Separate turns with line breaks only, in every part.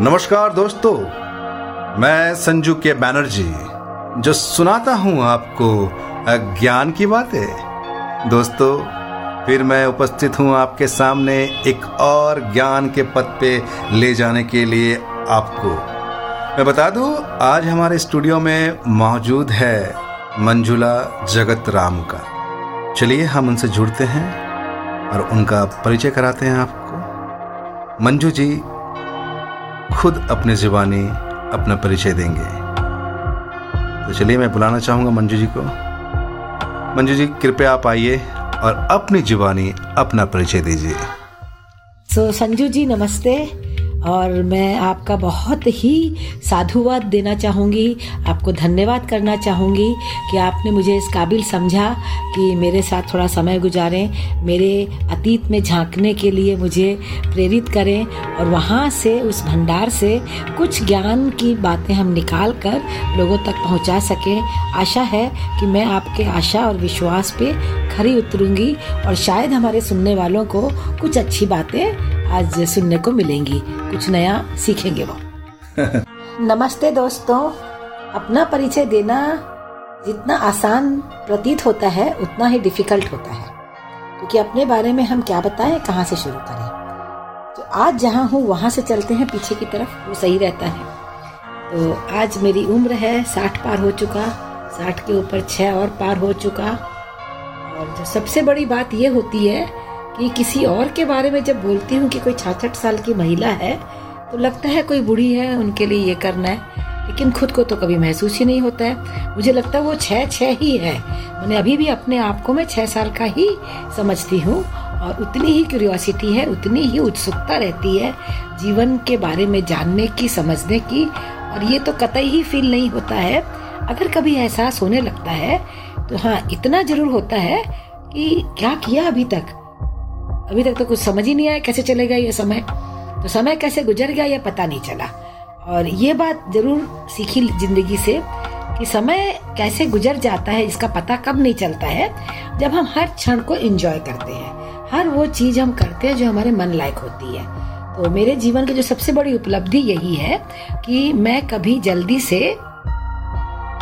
नमस्कार दोस्तों, मैं संजू के बैनर्जी, जो सुनाता हूँ आपको ज्ञान की बातें। दोस्तों, फिर मैं उपस्थित हूँ आपके सामने एक और ज्ञान के पद पे ले जाने के लिए आपको। मैं बता दूँ, आज हमारे स्टूडियो में मौजूद है मंजुला जगत राम का। चलिए हम उनसे जुड़ते हैं और उनका परिचय कराते हैं आपको। मंजू जी खुद अपने ज़ुबानी अपना परिचय देंगे। तो चलिए मैं बुलाना चाहूँगा मंजू जी को। मंजू जी कृपया आप आइए और अपनी जुबानी अपना परिचय दीजिए।
सो so, संजू जी नमस्ते। और मैं आपका बहुत ही साधुवाद देना चाहूँगी, आपको धन्यवाद करना चाहूँगी कि आपने मुझे इस काबिल समझा कि मेरे साथ थोड़ा समय गुजारें, मेरे अतीत में झांकने के लिए मुझे प्रेरित करें और वहाँ से, उस भंडार से कुछ ज्ञान की बातें हम निकाल कर लोगों तक पहुँचा सकें। आशा है कि मैं आपके आशा और विश्वास पे खरी उतरूँगी और शायद हमारे सुनने वालों को कुछ अच्छी बातें आज सुनने को मिलेंगी। कुछ नया सीखेंगे वो। नमस्ते दोस्तों। अपना परिचय देना जितना आसान प्रतीत होता है उतना ही डिफ़िकल्ट होता है। क्योंकि अपने बारे में हम क्या बताएँ कहाँ से शुरू करें? तो आज जहाँ हूँ वहाँ से चलते हैं पीछे की तरफ़। वो सही रहता है। तो आज मेरी उम्र है साठ पार हो चुका। साठ के ऊपर छः और पार हो चुका। और जो सबसे बड़ी बात ये होती है कि किसी और के बारे में जब बोलती हूँ कि कोई छाछठ साल की महिला है तो लगता है कोई बुढ़ी है, उनके लिए ये करना है। लेकिन खुद को तो कभी महसूस ही नहीं होता है। मुझे लगता है वो छः छह ही है। मैंने अभी भी अपने आप को मैं छः साल का ही समझती हूँ और उतनी ही क्यूरियोसिटी है, उतनी ही उत्सुकता रहती है जीवन के बारे में जानने की, समझने की। और ये तो कतई ही फील नहीं होता है। अगर कभी एहसास होने लगता है तो हाँ इतना ज़रूर होता है कि क्या किया अभी तक? अभी तक तो कुछ समझ ही नहीं आया कैसे चले चलेगा ये समय। तो समय कैसे गुजर गया ये पता नहीं चला। और ये बात ज़रूर सीखी ज़िंदगी से कि समय कैसे गुजर जाता है, इसका पता कब नहीं चलता है, जब हम हर क्षण को एंजॉय करते हैं। हर वो चीज़ हम करते हैं जो हमारे मन लायक होती है। तो मेरे जीवन की जो सबसे बड़ी उपलब्धि यही है कि मैं कभी जल्दी से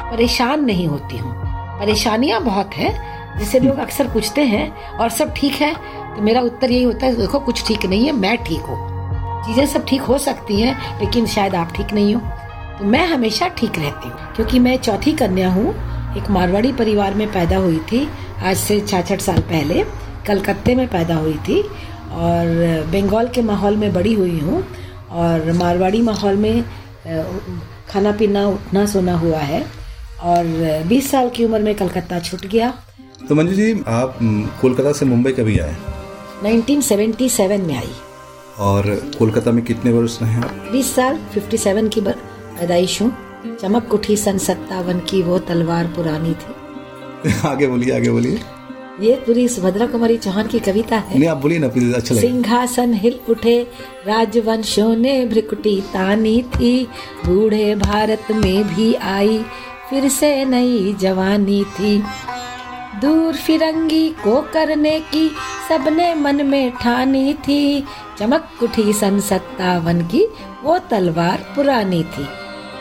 परेशान नहीं होती हूँ। परेशानियाँ बहुत है जैसे लोग अक्सर पूछते हैं, और सब ठीक है? तो मेरा उत्तर यही होता है, देखो, कुछ ठीक नहीं है, मैं ठीक हूँ। चीज़ें सब ठीक हो सकती हैं, लेकिन शायद आप ठीक नहीं हो। तो मैं हमेशा ठीक रहती हूँ, क्योंकि मैं चौथी कन्या हूँ। एक मारवाड़ी परिवार में पैदा हुई थी, आज से छाछठ साल पहले। कलकत्ते में पैदा हुई थी और बंगाल के माहौल में बड़ी हुई हूँ और मारवाड़ी माहौल में खाना पीना उठना सोना हुआ है। और 20 साल की उम्र में कलकत्ता छूट गया।
तो मंजू जी आप कोलकाता से मुंबई कभी आए?
1977 में आई।
और कोलकाता में कितने वर्ष रहे
हैं बीस साल 57 की पैदाइश हूँ। चमक उठी सन सत्तावन की वो तलवार पुरानी थी।
आगे बोलिए आगे बोलिए।
ये पूरी सुभद्रा कुमारी चौहान की कविता है।
नहीं आप बोलिए ना प्लीज़ अच्छा
सिंहासन हिल उठे राजवंशों ने भ्रिकुटी तानी थी। बूढ़े भारत में भी आई फिर से नई जवानी थी। दूर फिरंगी को करने की सबने मन में ठानी थी। चमक उठी सन सत्तावन की, वो तलवार पुरानी थी।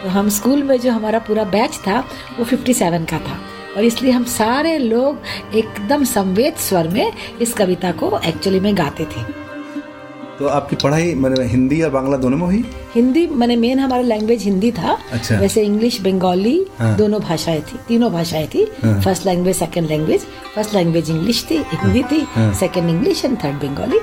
तो हम स्कूल में जो हमारा पूरा बैच था, वो 57 का था। और इसलिए हम सारे लोग एकदम संवेद स्वर में इस कविता को एक्चुअली में गाते थे।
तो आपकी पढ़ाई मैंने हिंदी और बांग्ला दोनों में हुई?
हिंदी मैंने मेन हमारा लैंग्वेज हिंदी था।
अच्छा।
वैसे इंग्लिश बंगाली हाँ। दोनों भाषाएँ थी तीनों भाषाएँ थी। First language second language first language English थी हिंदी थी। Second English and third Bengali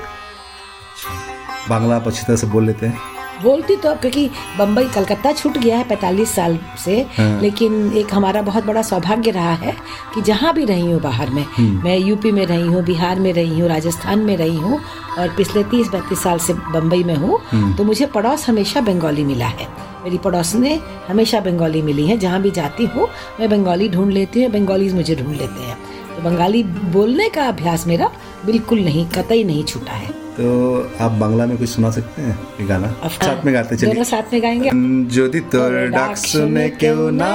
Bangla आप अच्छी तरह से बोल लेते हैं।
बोलती तो अब क्योंकि बम्बई कलकत्ता छूट गया है पैतालीस साल से हाँ। लेकिन एक हमारा बहुत बड़ा सौभाग्य रहा है कि जहाँ भी रही हूँ बाहर में हम्म। मैं यूपी में रही हूँ बिहार में रही हूँ राजस्थान में रही हूँ और पिछले तीस बत्तीस साल से बम्बई में हूँ हम्म। तो मुझे पड़ोस हमेशा बंगाली मिला है मेरी पड़ोस ने हमेशा बंगाली मिली है जहाँ भी जाती हूँ मैं बंगाली ढूंढ लेती हूँ बंगालीज मुझे ढूंढ लेते हैं तो बंगाली बोलने का अभ्यास मेरा बिल्कुल नहीं कतई नहीं छूटा है
तो आप बांग्ला में कुछ सुना सकते हैं ये गाना साथ में गाते
चलिए साथ में गाएंगे
যদি তোর ডাক শুনে কেউ না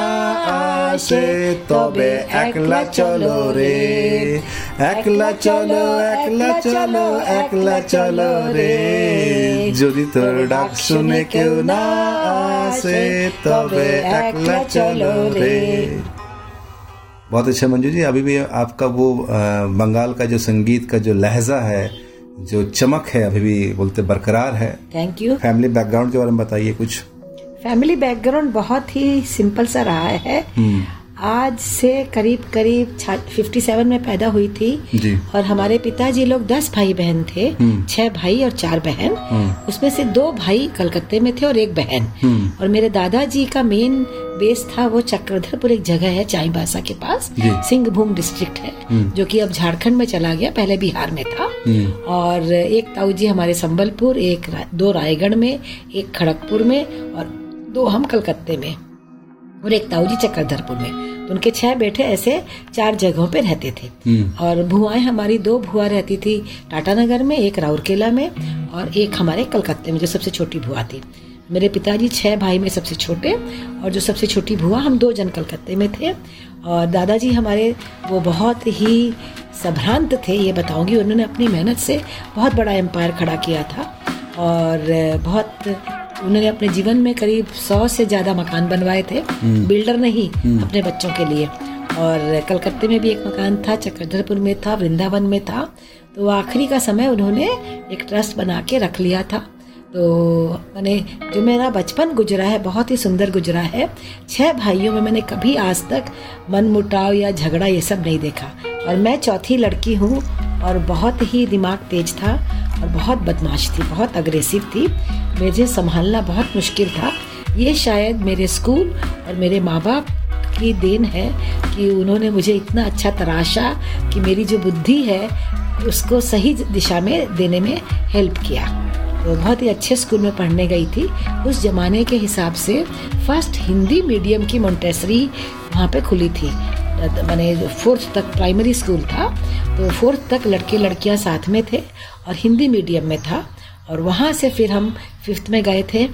আসে তবে একলা চলো রে একলা চলো একলা চলো একলা চলো রে যদি তোর ডাক শুনে কেউ না আসে তবে একলা चलो रे बहुत अच्छा मंजू जी अभी भी आपका वो बंगाल का जो संगीत का जो लहजा है जो चमक है अभी भी बोलते बरकरार है।
थैंक यू
फैमिली बैकग्राउंड के बारे में बताइए कुछ।
फैमिली बैकग्राउंड बहुत ही सिंपल सा रहा है।
हम्म।
आज से करीब करीब फिफ्टी सेवन में पैदा हुई थी।
जी।
और हमारे पिताजी लोग दस भाई बहन थे।
हम्म।
छह भाई और चार बहन। उसमें से दो भाई कलकत्ते में थे और एक बहन।
हम्म।
और मेरे दादाजी का मेन बेस था वो चक्रधरपुर एक जगह है चाईबासा के पास। सिंहभूम डिस्ट्रिक्ट है जो कि अब झारखंड में चला गया पहले बिहार में था। और एक ताऊ जी हमारे संबलपुर एक दो रायगढ़ में एक खड़गपुर में और दो हम कलकत्ते में। और एक ताऊ जी चक्रधरपुर में। तो उनके छह बेटे ऐसे चार जगहों पे रहते थे। और भुआएँ हमारी दो भुआ रहती थी टाटानगर में एक राउरकेला में और एक हमारे कलकत्ते में जो सबसे छोटी भुआ थी। मेरे पिताजी छह भाई में सबसे छोटे और जो सबसे छोटी भुआ हम दो जन कलकत्ते में थे। और दादाजी हमारे वो बहुत ही संभ्रांत थे ये बताऊँगी। उन्होंने अपनी मेहनत से बहुत बड़ा एम्पायर खड़ा किया था और बहुत उन्होंने अपने जीवन में करीब सौ से ज़्यादा मकान बनवाए थे। बिल्डर नहीं अपने बच्चों के लिए। और कलकत्ते में भी एक मकान था चक्रधरपुर में था वृंदावन में था। तो आखिरी का समय उन्होंने एक ट्रस्ट बना के रख लिया था। तो मैंने जो मेरा बचपन गुजरा है बहुत ही सुंदर गुजरा है। छह भाइयों में मैंने कभी आज तक मन मुटाव या झगड़ा ये सब नहीं देखा। और मैं चौथी लड़की हूँ और बहुत ही दिमाग तेज था। और बहुत बदमाश थी, बहुत अग्रेसिव थी। मुझे संभालना बहुत मुश्किल था। ये शायद मेरे स्कूल और मेरे माँ बाप की देन है कि उन्होंने मुझे इतना अच्छा तराशा कि मेरी जो बुद्धि है, उसको सही दिशा में देने में हेल्प किया। तो बहुत ही अच्छे स्कूल में पढ़ने गई थी। उस जमाने के हिसाब से फ़र्स्ट हिंदी मीडियम की मोन्टेसरी वहाँ पे खुली थी। मैंने फोर्थ तक प्राइमरी स्कूल था तो फोर्थ तक लड़के लड़कियाँ साथ में थे और हिंदी मीडियम में था। और वहाँ से फिर हम फिफ्थ में गए थे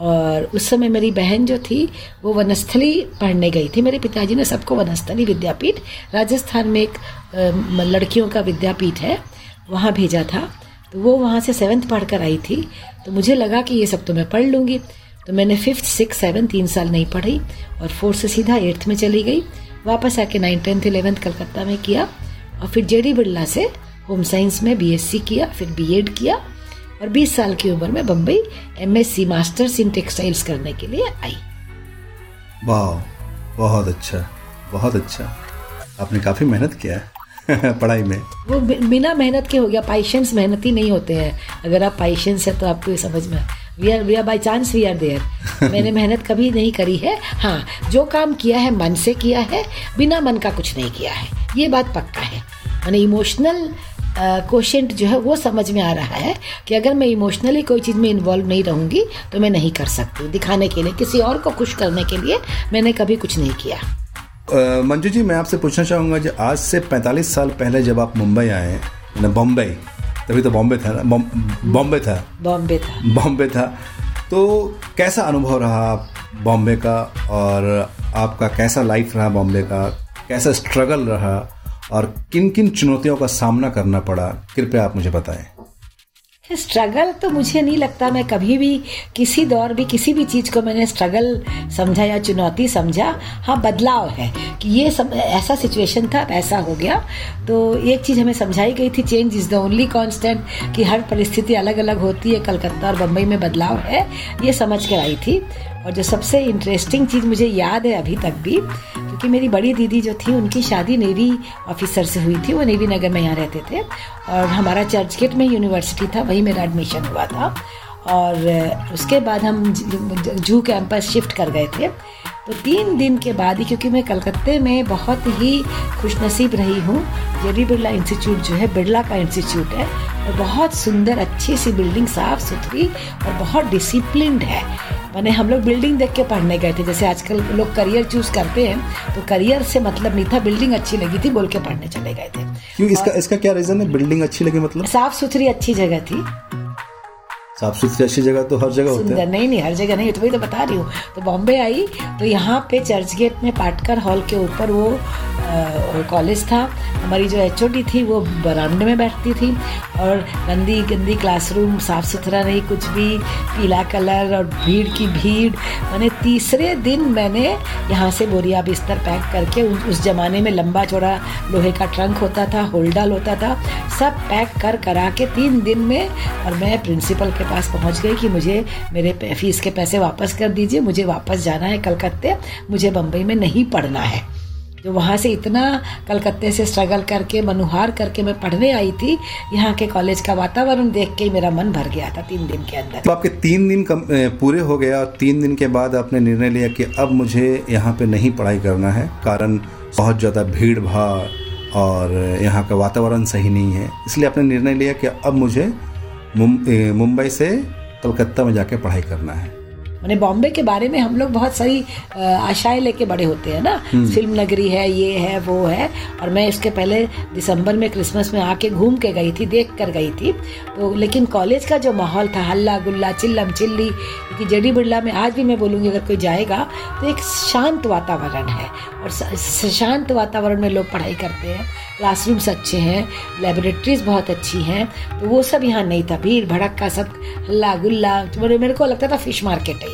और उस समय मेरी बहन जो थी, वो वनस्थली पढ़ने गई थी। मेरे पिताजी ने सबको वनस्थली विद्यापीठ, राजस्थान में एक लड़कियों का विद्यापीठ है, वहाँ भेजा था। तो वो वहाँ से सेवन्थ पढ़ कर आई थी। तो मुझे लगा कि ये सब तो मैं पढ़ लूँगी। तो मैंने फिफ्थ सिक्स सेवन तीन साल नहीं पढ़ी और फोर्थ से सीधा एट्थ में चली गई। वापस आके नाइन टेंथ इलेवेंथ कलकत्ता में किया और फिर जे डी बिरला से होम साइंस में बीएससी किया फिर बीएड किया और 20 साल की उम्र में Bombay MSc masters in textiles करने के लिए आई।
वाह बहुत अच्छा बहुत अच्छा। आपने काफ़ी मेहनत किया है पढ़ाई में।
वो बिना मेहनत के हो गया पाइशेंस ही नहीं होते हैं। अगर आप पाइशेंस है तो आपको ये समझ में we are we are by chance we are there मैंने मेहनत कभी नहीं करी है। हाँ जो काम किया है मन से किया है बिना मन का कुछ नहीं किया है। ये बात पक्का है। मैंने इमोशनल क्वेश्चन जो है वो समझ में आ रहा है कि अगर मैं इमोशनली कोई चीज़ में इन्वॉल्व नहीं रहूँगी तो मैं नहीं कर सकती। दिखाने के लिए किसी और को खुश करने के लिए मैंने कभी कुछ नहीं किया।
मंजू जी मैं आपसे पूछना चाहूँगा जो आज से 45 साल पहले जब आप मुंबई आए ना बॉम्बे तभी तो बॉम्बे था ना। बॉम्बे था।
बॉम्बे था।
बॉम्बे था। तो कैसा अनुभव रहा आप बॉम्बे का? और आपका कैसा लाइफ रहा बॉम्बे का? कैसा स्ट्रगल रहा? और किन किन चुनौतियों का सामना करना पड़ा? कृपया आप मुझे बताएँ।
स्ट्रगल तो मुझे नहीं लगता मैं कभी भी किसी दौर भी किसी भी चीज़ को मैंने स्ट्रगल समझा या चुनौती समझा। हाँ बदलाव है कि ये सब, ऐसा सिचुएशन था ऐसा हो गया। तो एक चीज़ हमें समझाई गई थी change is the only constant कि हर परिस्थिति अलग अलग होती है। कलकत्ता और बम्बई में बदलाव है, ये समझ कर आई थी। और जो सबसे इंटरेस्टिंग चीज़ मुझे याद है अभी तक भी, क्योंकि मेरी बड़ी दीदी जो थी, उनकी शादी नेवी ऑफिसर से हुई थी, वो नेवी नगर में यहाँ रहते थे। और हमारा चर्च गेट में यूनिवर्सिटी था, वहीं मेरा एडमिशन हुआ था। और उसके बाद हम जू कैंपस शिफ्ट कर गए थे। तो तीन दिन के बाद ही, क्योंकि मैं कलकत्ते में बहुत ही खुशनसीब रही हूँ जेडी बिरला इंस्टीट्यूट जो है, बिरला का इंस्टीट्यूट है। और बहुत सुंदर, अच्छी सी बिल्डिंग साफ़ सुथरी और बहुत डिसिप्लिन्ड है। मैंने हम लोग बिल्डिंग देख के पढ़ने गए थे। जैसे आजकल लोग करियर चूज़ करते हैं तो करियर से मतलब नहीं था बिल्डिंग अच्छी लगी थी बोल के पढ़ने चले गए थे।
क्यों? इसका इसका क्या रीजन है? बिल्डिंग अच्छी लगी मतलब?
साफ़ सुथरी अच्छी जगह थी।
साफ़ सुथरी अच्छी जगह तो हर जगह होता है।
नहीं नहीं हर जगह नहीं तो वही तो बता रही हूँ। तो बॉम्बे आई तो यहाँ पे चर्च गेट में पाटकर हॉल के ऊपर वो कॉलेज था। हमारी जो एच थी वो बरामदे में बैठती थी और गंदी गंदी क्लासरूम साफ़ सुथरा नहीं कुछ भी पीला कलर और भीड़ की भीड़। मैंने तीसरे दिन मैंने यहाँ से बोरिया बिस्तर पैक करके उस, जमाने में लंबा चौड़ा लोहे का ट्रंक होता था होल्डल होता था सब पैक कर करा के तीन दिन में और मैं प्रिंसिपल के पास पहुँच गई कि मुझे मेरे फ़ीस के पैसे वापस कर दीजिए मुझे वापस जाना है कलकत्ते मुझे बम्बई में नहीं पढ़ना है। जो वहाँ से इतना कलकत्ते से स्ट्रगल करके मनुहार करके मैं पढ़ने आई थी यहाँ के कॉलेज का वातावरण देख के मेरा मन भर गया था तीन दिन के अंदर।
तो आपके तीन दिन कम, पूरे हो गया और तीन दिन के बाद आपने निर्णय लिया कि अब मुझे यहाँ पे नहीं पढ़ाई करना है कारण बहुत ज़्यादा भीड़ भाड़ और यहाँ का वातावरण सही नहीं है। इसलिए आपने निर्णय लिया कि अब मुझे मुंबई से कलकत्ता में जाके पढ़ाई करना है।
मैंने बॉम्बे के बारे में हम लोग बहुत सारी आशाएँ लेके बड़े होते हैं ना। फ़िल्म नगरी है ये है वो है। और मैं इसके पहले दिसंबर में क्रिसमस में आके घूम के गई थी देख कर गई थी। तो लेकिन कॉलेज का जो माहौल था हल्ला गुल्ला चिल्लम चिल्ली क्योंकि जेडी बिरला में आज भी मैं बोलूँगी अगर कोई जाएगा तो एक शांत वातावरण है। और शांत वातावरण में लोग पढ़ाई करते हैं क्लासरूम्स अच्छे हैं लेबोरेटरीज बहुत अच्छी हैं तो वो सब यहाँ नहीं था। भीड़ भड़क का सब हल्ला गुल्ला तो मेरे मेरे को लगता था फ़िश मार्केट है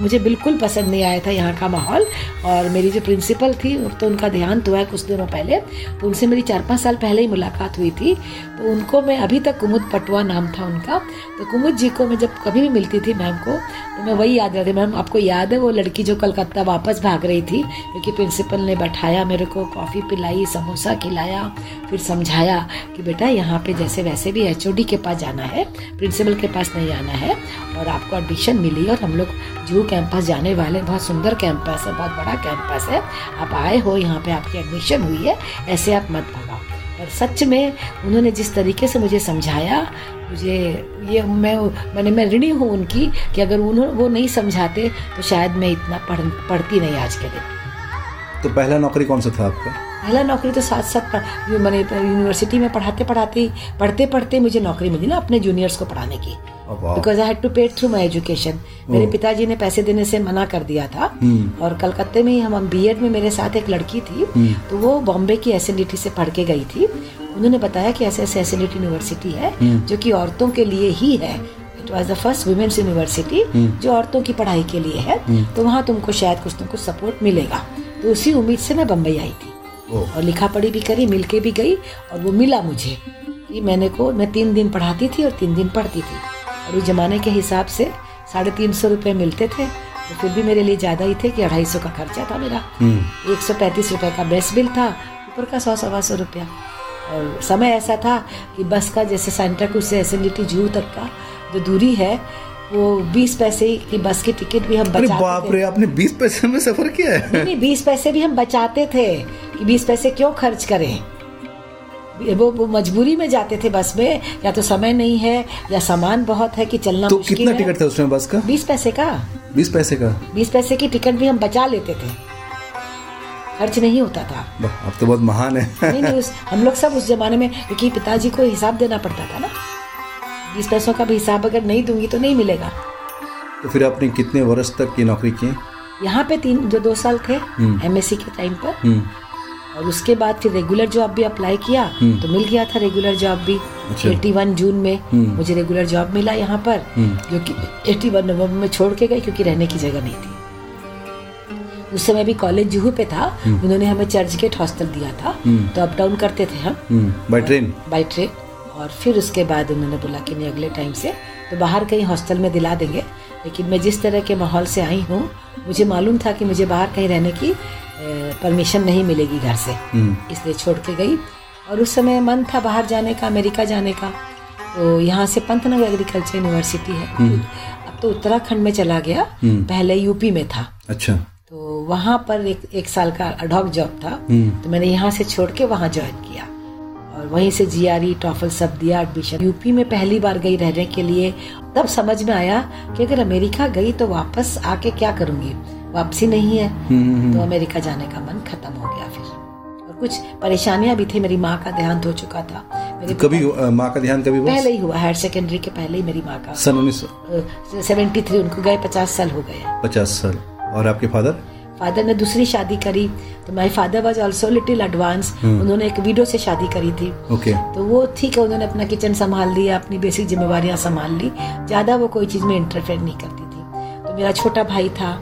मुझे बिल्कुल पसंद नहीं आया था यहाँ का माहौल। और मेरी जो प्रिंसिपल थी तो उनका देहांत हुआ है कुछ दिनों पहले। तो उनसे मेरी चार पाँच साल पहले ही मुलाकात हुई थी। तो उनको मैं अभी तक कुमुद पटवा नाम था उनका। तो कुमुद जी को मैं जब कभी भी मिलती थी मैम को तो मैं वही याद रहती मैम, आपको याद है वो लड़की जो कलकत्ता वापस भाग रही थी क्योंकि प्रिंसिपल ने बैठाया मेरे को, कॉफ़ी पिलाई, समोसा खिलाया, फिर समझाया कि बेटा यहाँ पे जैसे वैसे भी एचओडी के पास जाना है, प्रिंसिपल के पास नहीं आना है, और आपको एडमिशन मिली और हम लोग जू कैंपस जाने वाले बहुत सुंदर कैंपस है बहुत बड़ा कैंपस है। आप आए हो यहाँ पे आपकी एडमिशन हुई है ऐसे आप मत भगाओ। और सच में उन्होंने जिस तरीके से मुझे समझाया मुझे ये मैं मैंने मैं ऋणी हूँ उनकी कि अगर उन्होंने वो नहीं समझाते तो शायद मैं इतना पढ़ पढ़ती नहीं आज के दिन।
तो पहला नौकरी कौन सा था आपका?
पहला नौकरी तो साथ साथ मैंने यूनिवर्सिटी में पढ़ाते पढ़ाते पढ़ते पढ़ते मुझे नौकरी मिली ना अपने जूनियर्स को पढ़ाने की। Because I had to paid through my education मेरे पिताजी ने पैसे देने से मना कर दिया था। और कलकत्ते में ही हम बी एड में मेरे साथ एक लड़की थी। तो वो बॉम्बे की एस से पढ़ के गई थी। उन्होंने बताया कि ऐसे ऐसे एस यूनिवर्सिटी है जो कि औरतों के लिए ही है। It was the first women's university जो औरतों की पढ़ाई के लिए है। तो वहाँ तुमको शायद कुछ तुमको सपोर्ट मिलेगा। तो उसी उम्मीद से मैं बम्बई आई थी।
ओह।
और लिखा पढ़ी भी करी मिल के भी गई। और वो मिला मुझे कि मैंने को मैं तीन दिन पढ़ाती थी और तीन दिन पढ़ती थी। और उस जमाने के हिसाब से साढ़े तीन सौ रुपये मिलते थे। तो फिर भी मेरे लिए ज़्यादा ही थे कि अढ़ाई सौ का खर्चा था मेरा। एक सौ पैंतीस रुपये का बेस बिल था ऊपर का सौ सवा सौ रुपया। और समय ऐसा था कि बस का जैसे सेंटा क्रूज से एस जू तक का जो दूरी है वो बीस पैसे की बस की टिकट भी हम
अरे
बचाते
बाप रे आपने बीस पैसे में सफ़र किया है?
नहीं बीस पैसे भी हम बचाते थे कि बीस पैसे क्यों खर्च करें? वो, वो मजबूरी में जाते थे बस में या तो समय नहीं है या सामान बहुत है कि चलना
तो कितना टिकट था उसमें बस का?
बीस पैसे का।
बीस पैसे का?
बीस पैसे की टिकट भी हम बचा लेते थे। खर्च नहीं होता था।
अब तो बहुत महान है।
नहीं नहीं उस हम लोग सब उस जमाने में क्योंकि पिताजी को हिसाब देना पड़ता था ना। बीस पैसों का भी हिसाब अगर नहीं दूँगी तो नहीं मिलेगा।
तो फिर आपने कितने वर्ष तक की नौकरी की?
यहाँ पे तीन जो दो साल थे एमएससी के टाइम पर।
हम्म,
और उसके बाद फिर रेगुलर जॉब भी अप्लाई किया तो मिल गया था रेगुलर जॉब भी।
अच्छा।
81 जून में मुझे रेगुलर जॉब मिला यहाँ पर जो कि 81 नवंबर में छोड़ के गई क्योंकि रहने की जगह नहीं थी। उस समय भी कॉलेज जुहू पे था उन्होंने हमें चर्च गेट हॉस्टल दिया था। तो अप डाउन करते थे हम।
बाई ट्रेन
बाई ट्रेन और फिर उसके बाद उन्होंने बोला कि नहीं अगले टाइम से तो बाहर कहीं हॉस्टल में दिला देंगे। लेकिन मैं जिस तरह के माहौल से आई हूँ मुझे मालूम था कि मुझे बाहर कहीं रहने की परमिशन नहीं मिलेगी घर से। इसलिए छोड़ के गई। और उस समय मन था बाहर जाने का अमेरिका जाने का। तो यहाँ से पंतनगर एग्रीकल्चर यूनिवर्सिटी है। अब तो उत्तराखंड में चला गया। पहले यूपी में था।
अच्छा।
तो वहाँ पर एक एक साल का अडॉक जॉब था। तो मैंने यहाँ से छोड़ के वहाँ ज्वाइन किया। और वहीं से जी जीआरई टॉफल सब दिया एडमिशन यूपी में पहली बार गई रहने के लिए। तब समझ में आया कि अगर अमेरिका गई तो वापस आके क्या करूँगी? वापसी नहीं है तो अमेरिका जाने का मन खत्म हो गया फिर। और कुछ परेशानियाँ भी थी मेरी माँ का देहांत हो चुका था।
मेरे कभी माँ का ध्यान कभी
पहले ही हुआ हायर सेकेंडरी के पहले ही मेरी माँ का।
सन उन्नीस
सेवेंटी थ्री उनको गए पचास साल हो गए।
पचास साल। और आपके फादर?
फादर ने दूसरी शादी करी तो my father was also little advance. उन्होंने एक वीडो से शादी करी थी।
ओके। okay.
तो वो ठीक है उन्होंने अपना किचन संभाल लिया अपनी बेसिक जिम्मेवारियाँ संभाल ली। ज़्यादा वो कोई चीज़ में इंटरफेयर नहीं करती थी। तो मेरा छोटा भाई था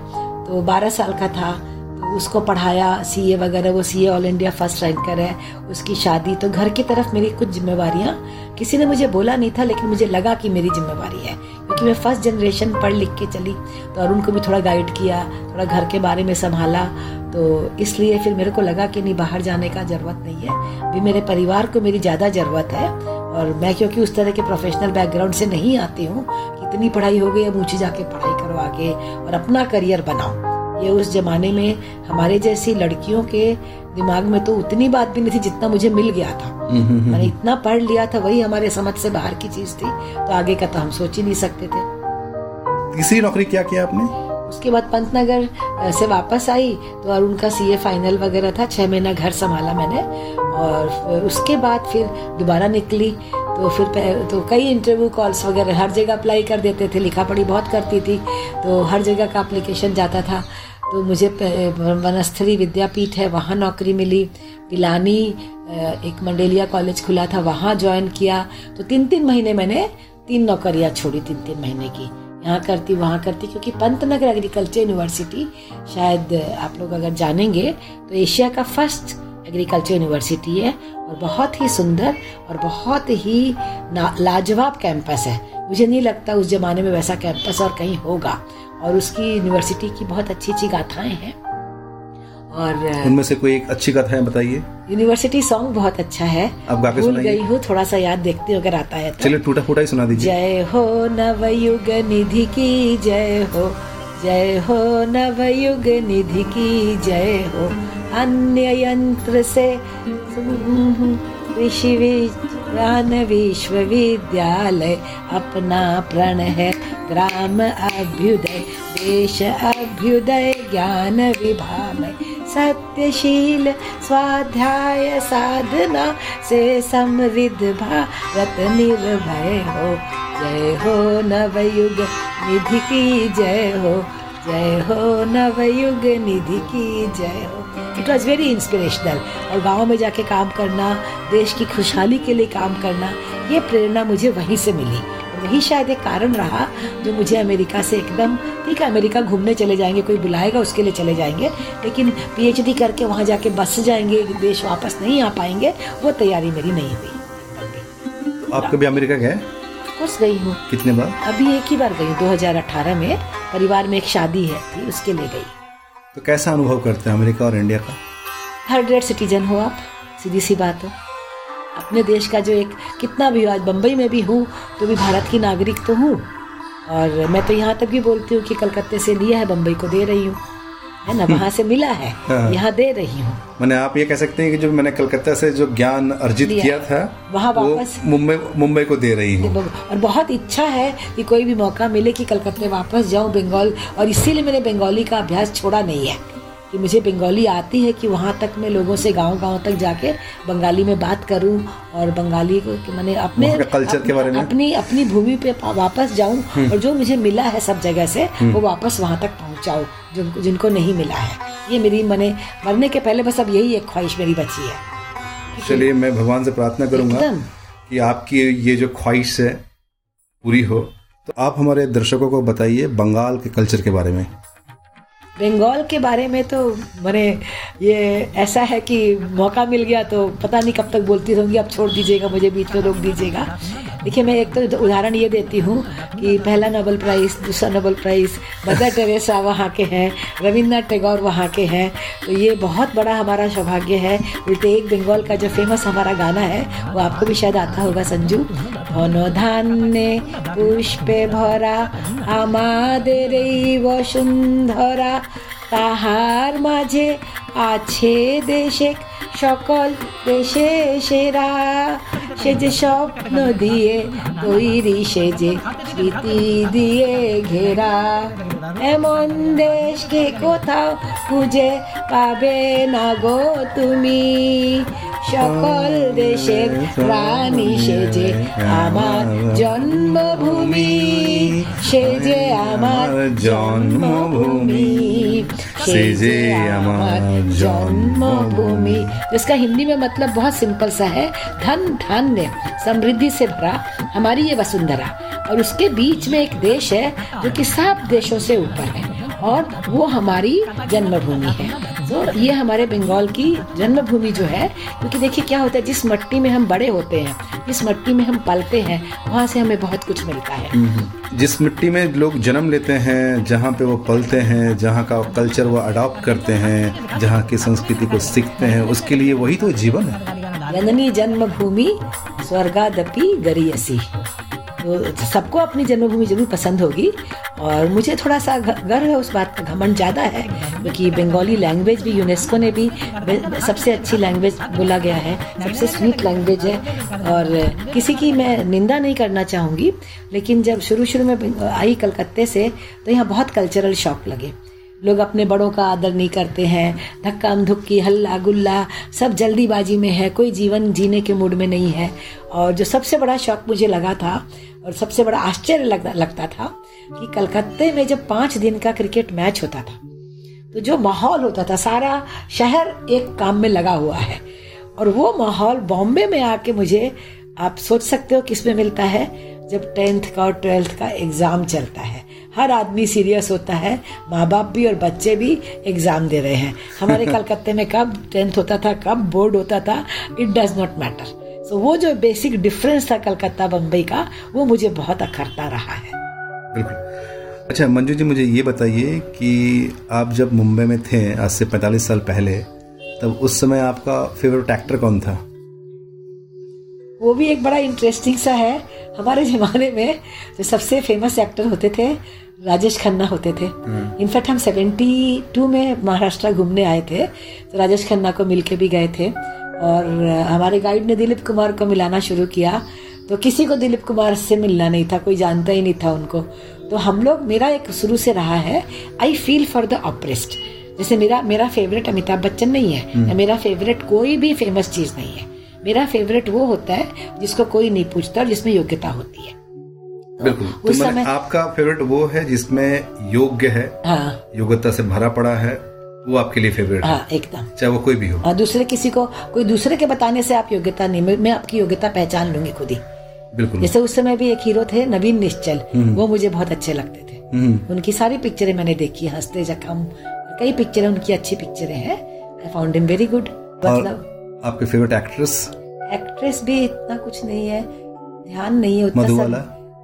तो बारह साल का था तो उसको पढ़ाया सीए वगैरह, वो CA all India first ranker है। उसकी शादी तो घर की तरफ़ मेरी कुछ जिम्मेवारियाँ, किसी ने मुझे बोला नहीं था, लेकिन मुझे लगा कि मेरी जिम्मेवारी है, क्योंकि मैं फ़र्स्ट जनरेशन पढ़ लिख के चली तो अरुण को भी थोड़ा गाइड किया, थोड़ा घर के बारे में संभाला तो इसलिए फिर मेरे को लगा कि नहीं, बाहर जाने का ज़रूरत नहीं है। भी मेरे परिवार को मेरी ज़्यादा ज़रूरत है, और मैं क्योंकि उस तरह के प्रोफेशनल बैकग्राउंड से नहीं आती हूँ, कि इतनी पढ़ाई हो गई, अब ऊँची जाके पढ़ाई करो आगे और अपना करियर बनाओ। ये उस जमाने में हमारे जैसी लड़कियों के दिमाग में तो उतनी बात भी नहीं थी जितना मुझे मिल गया था। हम्म, हम्म, हम्म। मैंने इतना पढ़ लिया था वही हमारे समझ से बाहर की चीज़ थी तो आगे का तो हम सोच ही नहीं सकते थे।
तीसरी नौकरी क्या किया आपने?
उसके बाद पंतनगर से वापस आई तो अरुण का सीए फाइनल वगैरह था छह महीना घर संभाला मैंने। और उसके बाद फिर दोबारा निकली तो फिर तो कई इंटरव्यू कॉल्स वगैरह, हर जगह अप्लाई कर देते थे, लिखा पढ़ी बहुत करती थी तो हर जगह का अप्लीकेशन जाता था। तो मुझे वनस्थली विद्यापीठ है, वहाँ नौकरी मिली। पिलानी एक मंडेलिया कॉलेज खुला था, वहाँ ज्वाइन किया। तो तीन तीन महीने मैंने तीन नौकरियाँ छोड़ी तीन तीन महीने की। यहाँ करती, वहाँ करती, क्योंकि पंतनगर एग्रीकल्चर यूनिवर्सिटी शायद आप लोग अगर जानेंगे तो एशिया का फ़र्स्ट एग्रीकल्चर यूनिवर्सिटी है और बहुत ही सुंदर और बहुत ही लाजवाब कैंपस है। मुझे नहीं लगता उस जमाने में वैसा कैंपस और कहीं होगा। और उसकी यूनिवर्सिटी की बहुत अच्छी अच्छी गाथाएँ हैं।
और उनमें से कोई एक अच्छी कथा है बताइए।
यूनिवर्सिटी सॉन्ग बहुत अच्छा है।
अब गा
भूल गई हूँ थोड़ा सा याद देखती हूँ अगर आता है
तो। चलिए टूटा फूटा ही सुना दीजिए।
जय हो नवयुग निधि की जय हो जय हो नवयुग निधि की जय हो अन्य यंत्र से विज्ञान विश्वविद्यालय अपना प्रण है ग्राम अभ्युदय देश अभ्युदय ज्ञान विभामय सत्यशील स्वाध्याय साधना से समृद्ध भारत निर्भय हो जय हो नवयुग निधि की जय हो जय हो नवयुग निधि की जय हो। इट वॉज़ वेरी इंस्पिरेशनल और गाँव में जाके काम करना, देश की खुशहाली के लिए काम करना, ये प्रेरणा मुझे वहीं से मिली। वही शायद एक कारण रहा जो मुझे अमेरिका से एकदम, ठीक है, अमेरिका घूमने चले जाएँगे, कोई बुलाएगा उसके लिए चले जाएँगे, लेकिन पीएचडी करके वहाँ जाके बस जाएँगे, देश वापस नहीं आ पाएँगे, वो तैयारी मेरी नहीं हुई।
आप कभी अमेरिका गए?
कुछ गई हूँ।
कितने बार?
अभी एक ही बार गई हूँ 2018 में। परिवार में एक शादी है थी उसके लिए गई।
तो कैसा अनुभव करते हैं अमेरिका और इंडिया का?
थर्ड रेट सिटीजन हो आप सीधी सी बात हो। अपने देश का जो एक कितना भी आज बम्बई में भी हूँ तो भी भारत की नागरिक तो हूँ। और मैं तो यहाँ तक भी बोलती हूँ कि कलकत्ते से लिया है बम्बई को दे रही हूँ। है ना वहाँ से मिला है। हाँ। यहाँ दे रही हूँ।
मैंने आप ये कह सकते हैं कि जो मैंने कलकत्ता से जो ज्ञान अर्जित किया था
वहाँ वापस
मुंबई मुंबई को दे रही हूँ।
और बहुत इच्छा है कि कोई भी मौका मिले कि कलकत्ते वापस जाऊँ बंगाल और इसीलिए मैंने बंगाली का अभ्यास छोड़ा नहीं है। कि मुझे बंगाली आती है कि वहाँ तक मैं लोगों से गाँव गाँव तक जाके बंगाली में बात करूँ और बंगाली को मैंने अपने
कल्चर के बारे में।
अपनी अपनी भूमि पे वापस जाऊँ हम्म। और जो मुझे मिला है सब जगह से हम्म। वो वापस वहाँ तक पहुँचाऊँ। जो जिनको नहीं मिला है। ये मेरी मैंने मरने के पहले बस अब यही एक ख्वाहिश मेरी बची है।
चलिए मैं भगवान से प्रार्थना करूँगा कि आपकी ये जो ख्वाहिश है पूरी हो। तो आप हमारे दर्शकों को बताइए बंगाल के कल्चर के बारे में।
बंगाल के बारे में तो मैंने ये ऐसा है कि मौका मिल गया तो पता नहीं कब तक बोलती रहूँगी आप छोड़ दीजिएगा मुझे बीच में रोक दीजिएगा। देखिए मैं एक तो उदाहरण ये देती हूँ कि पहला नोबल प्राइज़ दूसरा नोबल प्राइज़ मदर टेरेसा वहाँ के हैं रविन्द्रनाथ टैगोर वहाँ के हैं तो ये बहुत बड़ा हमारा सौभाग्य है उल्टे एक बंगाल का जो फेमस हमारा गाना है वो आपको भी शायद आता होगा संजू ধনধান্যে পুষ্পে ভরা আমাদের এই বসুন্ধরা তাহার মাঝে আছে দেশে সকল দেশে সেরা। সে যে স্বপ্ন দিয়ে তৈরি, সে যে স্মৃতি দিয়ে ঘেরা। এমন দেশকে কোথাও খুঁজে পাবে না গো তুমি। সকল দেশের রানী সেজে আমার জন্মভূমি সেজে আমার জন্মভূমি
सेजे আমার
जन्मभूमि जिसका हिंदी में मतलब बहुत सिंपल सा है धन धान्य समृद्धि से भरा हमारी ये वसुंधरा और उसके बीच में एक देश है जो कि सब देशों से ऊपर है और वो हमारी जन्मभूमि है। तो ये हमारे बंगाल की जन्मभूमि जो है क्योंकि देखिए क्या होता है जिस मट्टी में हम बड़े होते हैं जिस मट्टी में हम पलते हैं वहाँ से हमें बहुत कुछ मिलता है।
जिस मिट्टी में लोग जन्म लेते हैं जहाँ पे वो पलते हैं जहाँ का कल्चर वो अडॉप्ट करते हैं जहाँ की संस्कृति को सीखते हैं उसके लिए वही तो जीवन है।
जननी जन्मभूमि स्वर्गादपि गरीयसी। तो सबको अपनी जन्मभूमि ज़रूर पसंद होगी। और मुझे थोड़ा सा गर्व है उस बात का, घमंड ज़्यादा है, क्योंकि बंगाली लैंग्वेज भी यूनेस्को ने भी सबसे अच्छी लैंग्वेज बोला गया है, सबसे स्वीट लैंग्वेज है। और किसी की मैं निंदा नहीं करना चाहूँगी, लेकिन जब शुरू शुरू में आई कलकत्ते से तो यहाँ बहुत कल्चरल शॉक लगे। लोग अपने बड़ों का आदर नहीं करते हैं। धक्का, धुक्की, हल्ला, गुल्ला सब जल्दीबाजी में है। कोई जीवन जीने के मूड में नहीं है। और जो सबसे बड़ा शौक मुझे लगा था और सबसे बड़ा आश्चर्य लगता लगता था कि कलकत्ते में जब पाँच दिन का क्रिकेट मैच होता था तो जो माहौल होता था, सारा शहर एक काम में लगा हुआ है। और वो माहौल बॉम्बे में आके मुझे, आप सोच सकते हो किसमें मिलता है? जब टेंथ का और ट्वेल्थ का एग्ज़ाम चलता है। हर आदमी सीरियस होता है माँ बाप भी और बच्चे भी एग्ज़ाम दे रहे हैं। हमारे कलकत्ते में कब टेंथ होता था कब बोर्ड होता था it does not matter so वो जो बेसिक डिफरेंस था कलकत्ता बम्बई का वो मुझे बहुत अखरता रहा है।
बिल्कुल। अच्छा मंजू जी मुझे ये बताइए कि आप जब मुंबई में थे आज से 45 साल पहले तब उस समय आपका फेवरेट एक्टर कौन था?
वो भी एक बड़ा इंटरेस्टिंग सा है। हमारे जमाने में जो सबसे फ़ेमस एक्टर होते थे राजेश खन्ना होते थे। इनफैक्ट हम 72 में महाराष्ट्र घूमने आए थे तो राजेश खन्ना को मिलके भी गए थे। और हमारे गाइड ने दिलीप कुमार को मिलाना शुरू किया। तो किसी को दिलीप कुमार से मिलना नहीं था कोई जानता ही नहीं था उनको। तो हम लोग मेरा एक शुरू से रहा है I feel for the oppressed जैसे मेरा मेरा फेवरेट अमिताभ बच्चन नहीं है या मेरा फेवरेट कोई भी फ़ेमस चीज़ नहीं है। मेरा फेवरेट वो होता है जिसको कोई नहीं पूछता और जिसमें योग्यता होती है।
बिल्कुल। तो
समय-
आपका फेवरेट वो है जिसमें योग्य है
हाँ।
योग्यता से भरा पड़ा है वो आपके लिए फेवरेट है।
हाँ एकदम।
चाहे वो कोई भी हो।
और दूसरे किसी को कोई दूसरे के बताने से आप योग्यता नहीं मैं- आपकी योग्यता पहचान लूँगी खुद ही।
बिल्कुल।
जैसे उस समय भी एक हीरो थे नवीन निश्चल। वो मुझे बहुत अच्छे लगते थे।
हम्म,
उनकी सारी पिक्चरें मैंने देखी हँसते जखम। कई पिक्चरें उनकी अच्छी पिक्चरें हैं। I found him very
good
मतलब।
आपके फेवरेट एक्ट्रेस
एक्ट्रेस भी इतना कुछ नहीं है। ध्यान नहीं है
मधुबाला?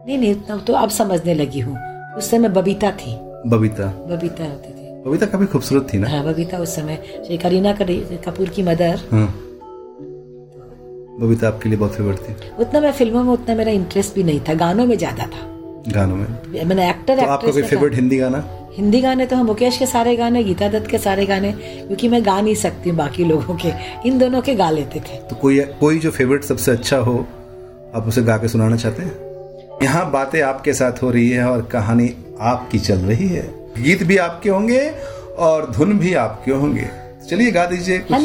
नहीं नहीं उतना तो अब समझने लगी हूँ। उस समय बबीता थी।
बबीता।
बबीता होती थी।
बबीता काफ़ी खूबसूरत थी ना?
हाँ बबीता उस समय। करीना कपूर की मदर।
हाँ। बबीता आपके लिए बहुत फेवरेट थी।
उतना मैं फ़िल्मों में उतना मेरा इंटरेस्ट भी नहीं था। गानों में ज़्यादा था।
गानों में?
मैंने एक्टर
तो आपका कोई फेवरेट हिंदी गाना।
हिंदी गाने तो हम मुकेश के सारे गाने, गीता दत्त के सारे गाने, क्योंकि मैं गा नहीं सकती हूँ बाकी लोगों के। इन दोनों के गा लेते थे।
तो कोई कोई जो फेवरेट सबसे अच्छा हो, आप उसे गा के सुनाना चाहते हैं? यहाँ बातें आपके साथ हो रही है और कहानी आपकी चल रही है। गीत भी आपके होंगे और धुन भी आपके होंगे। चलिए गा दीजिए
हाँ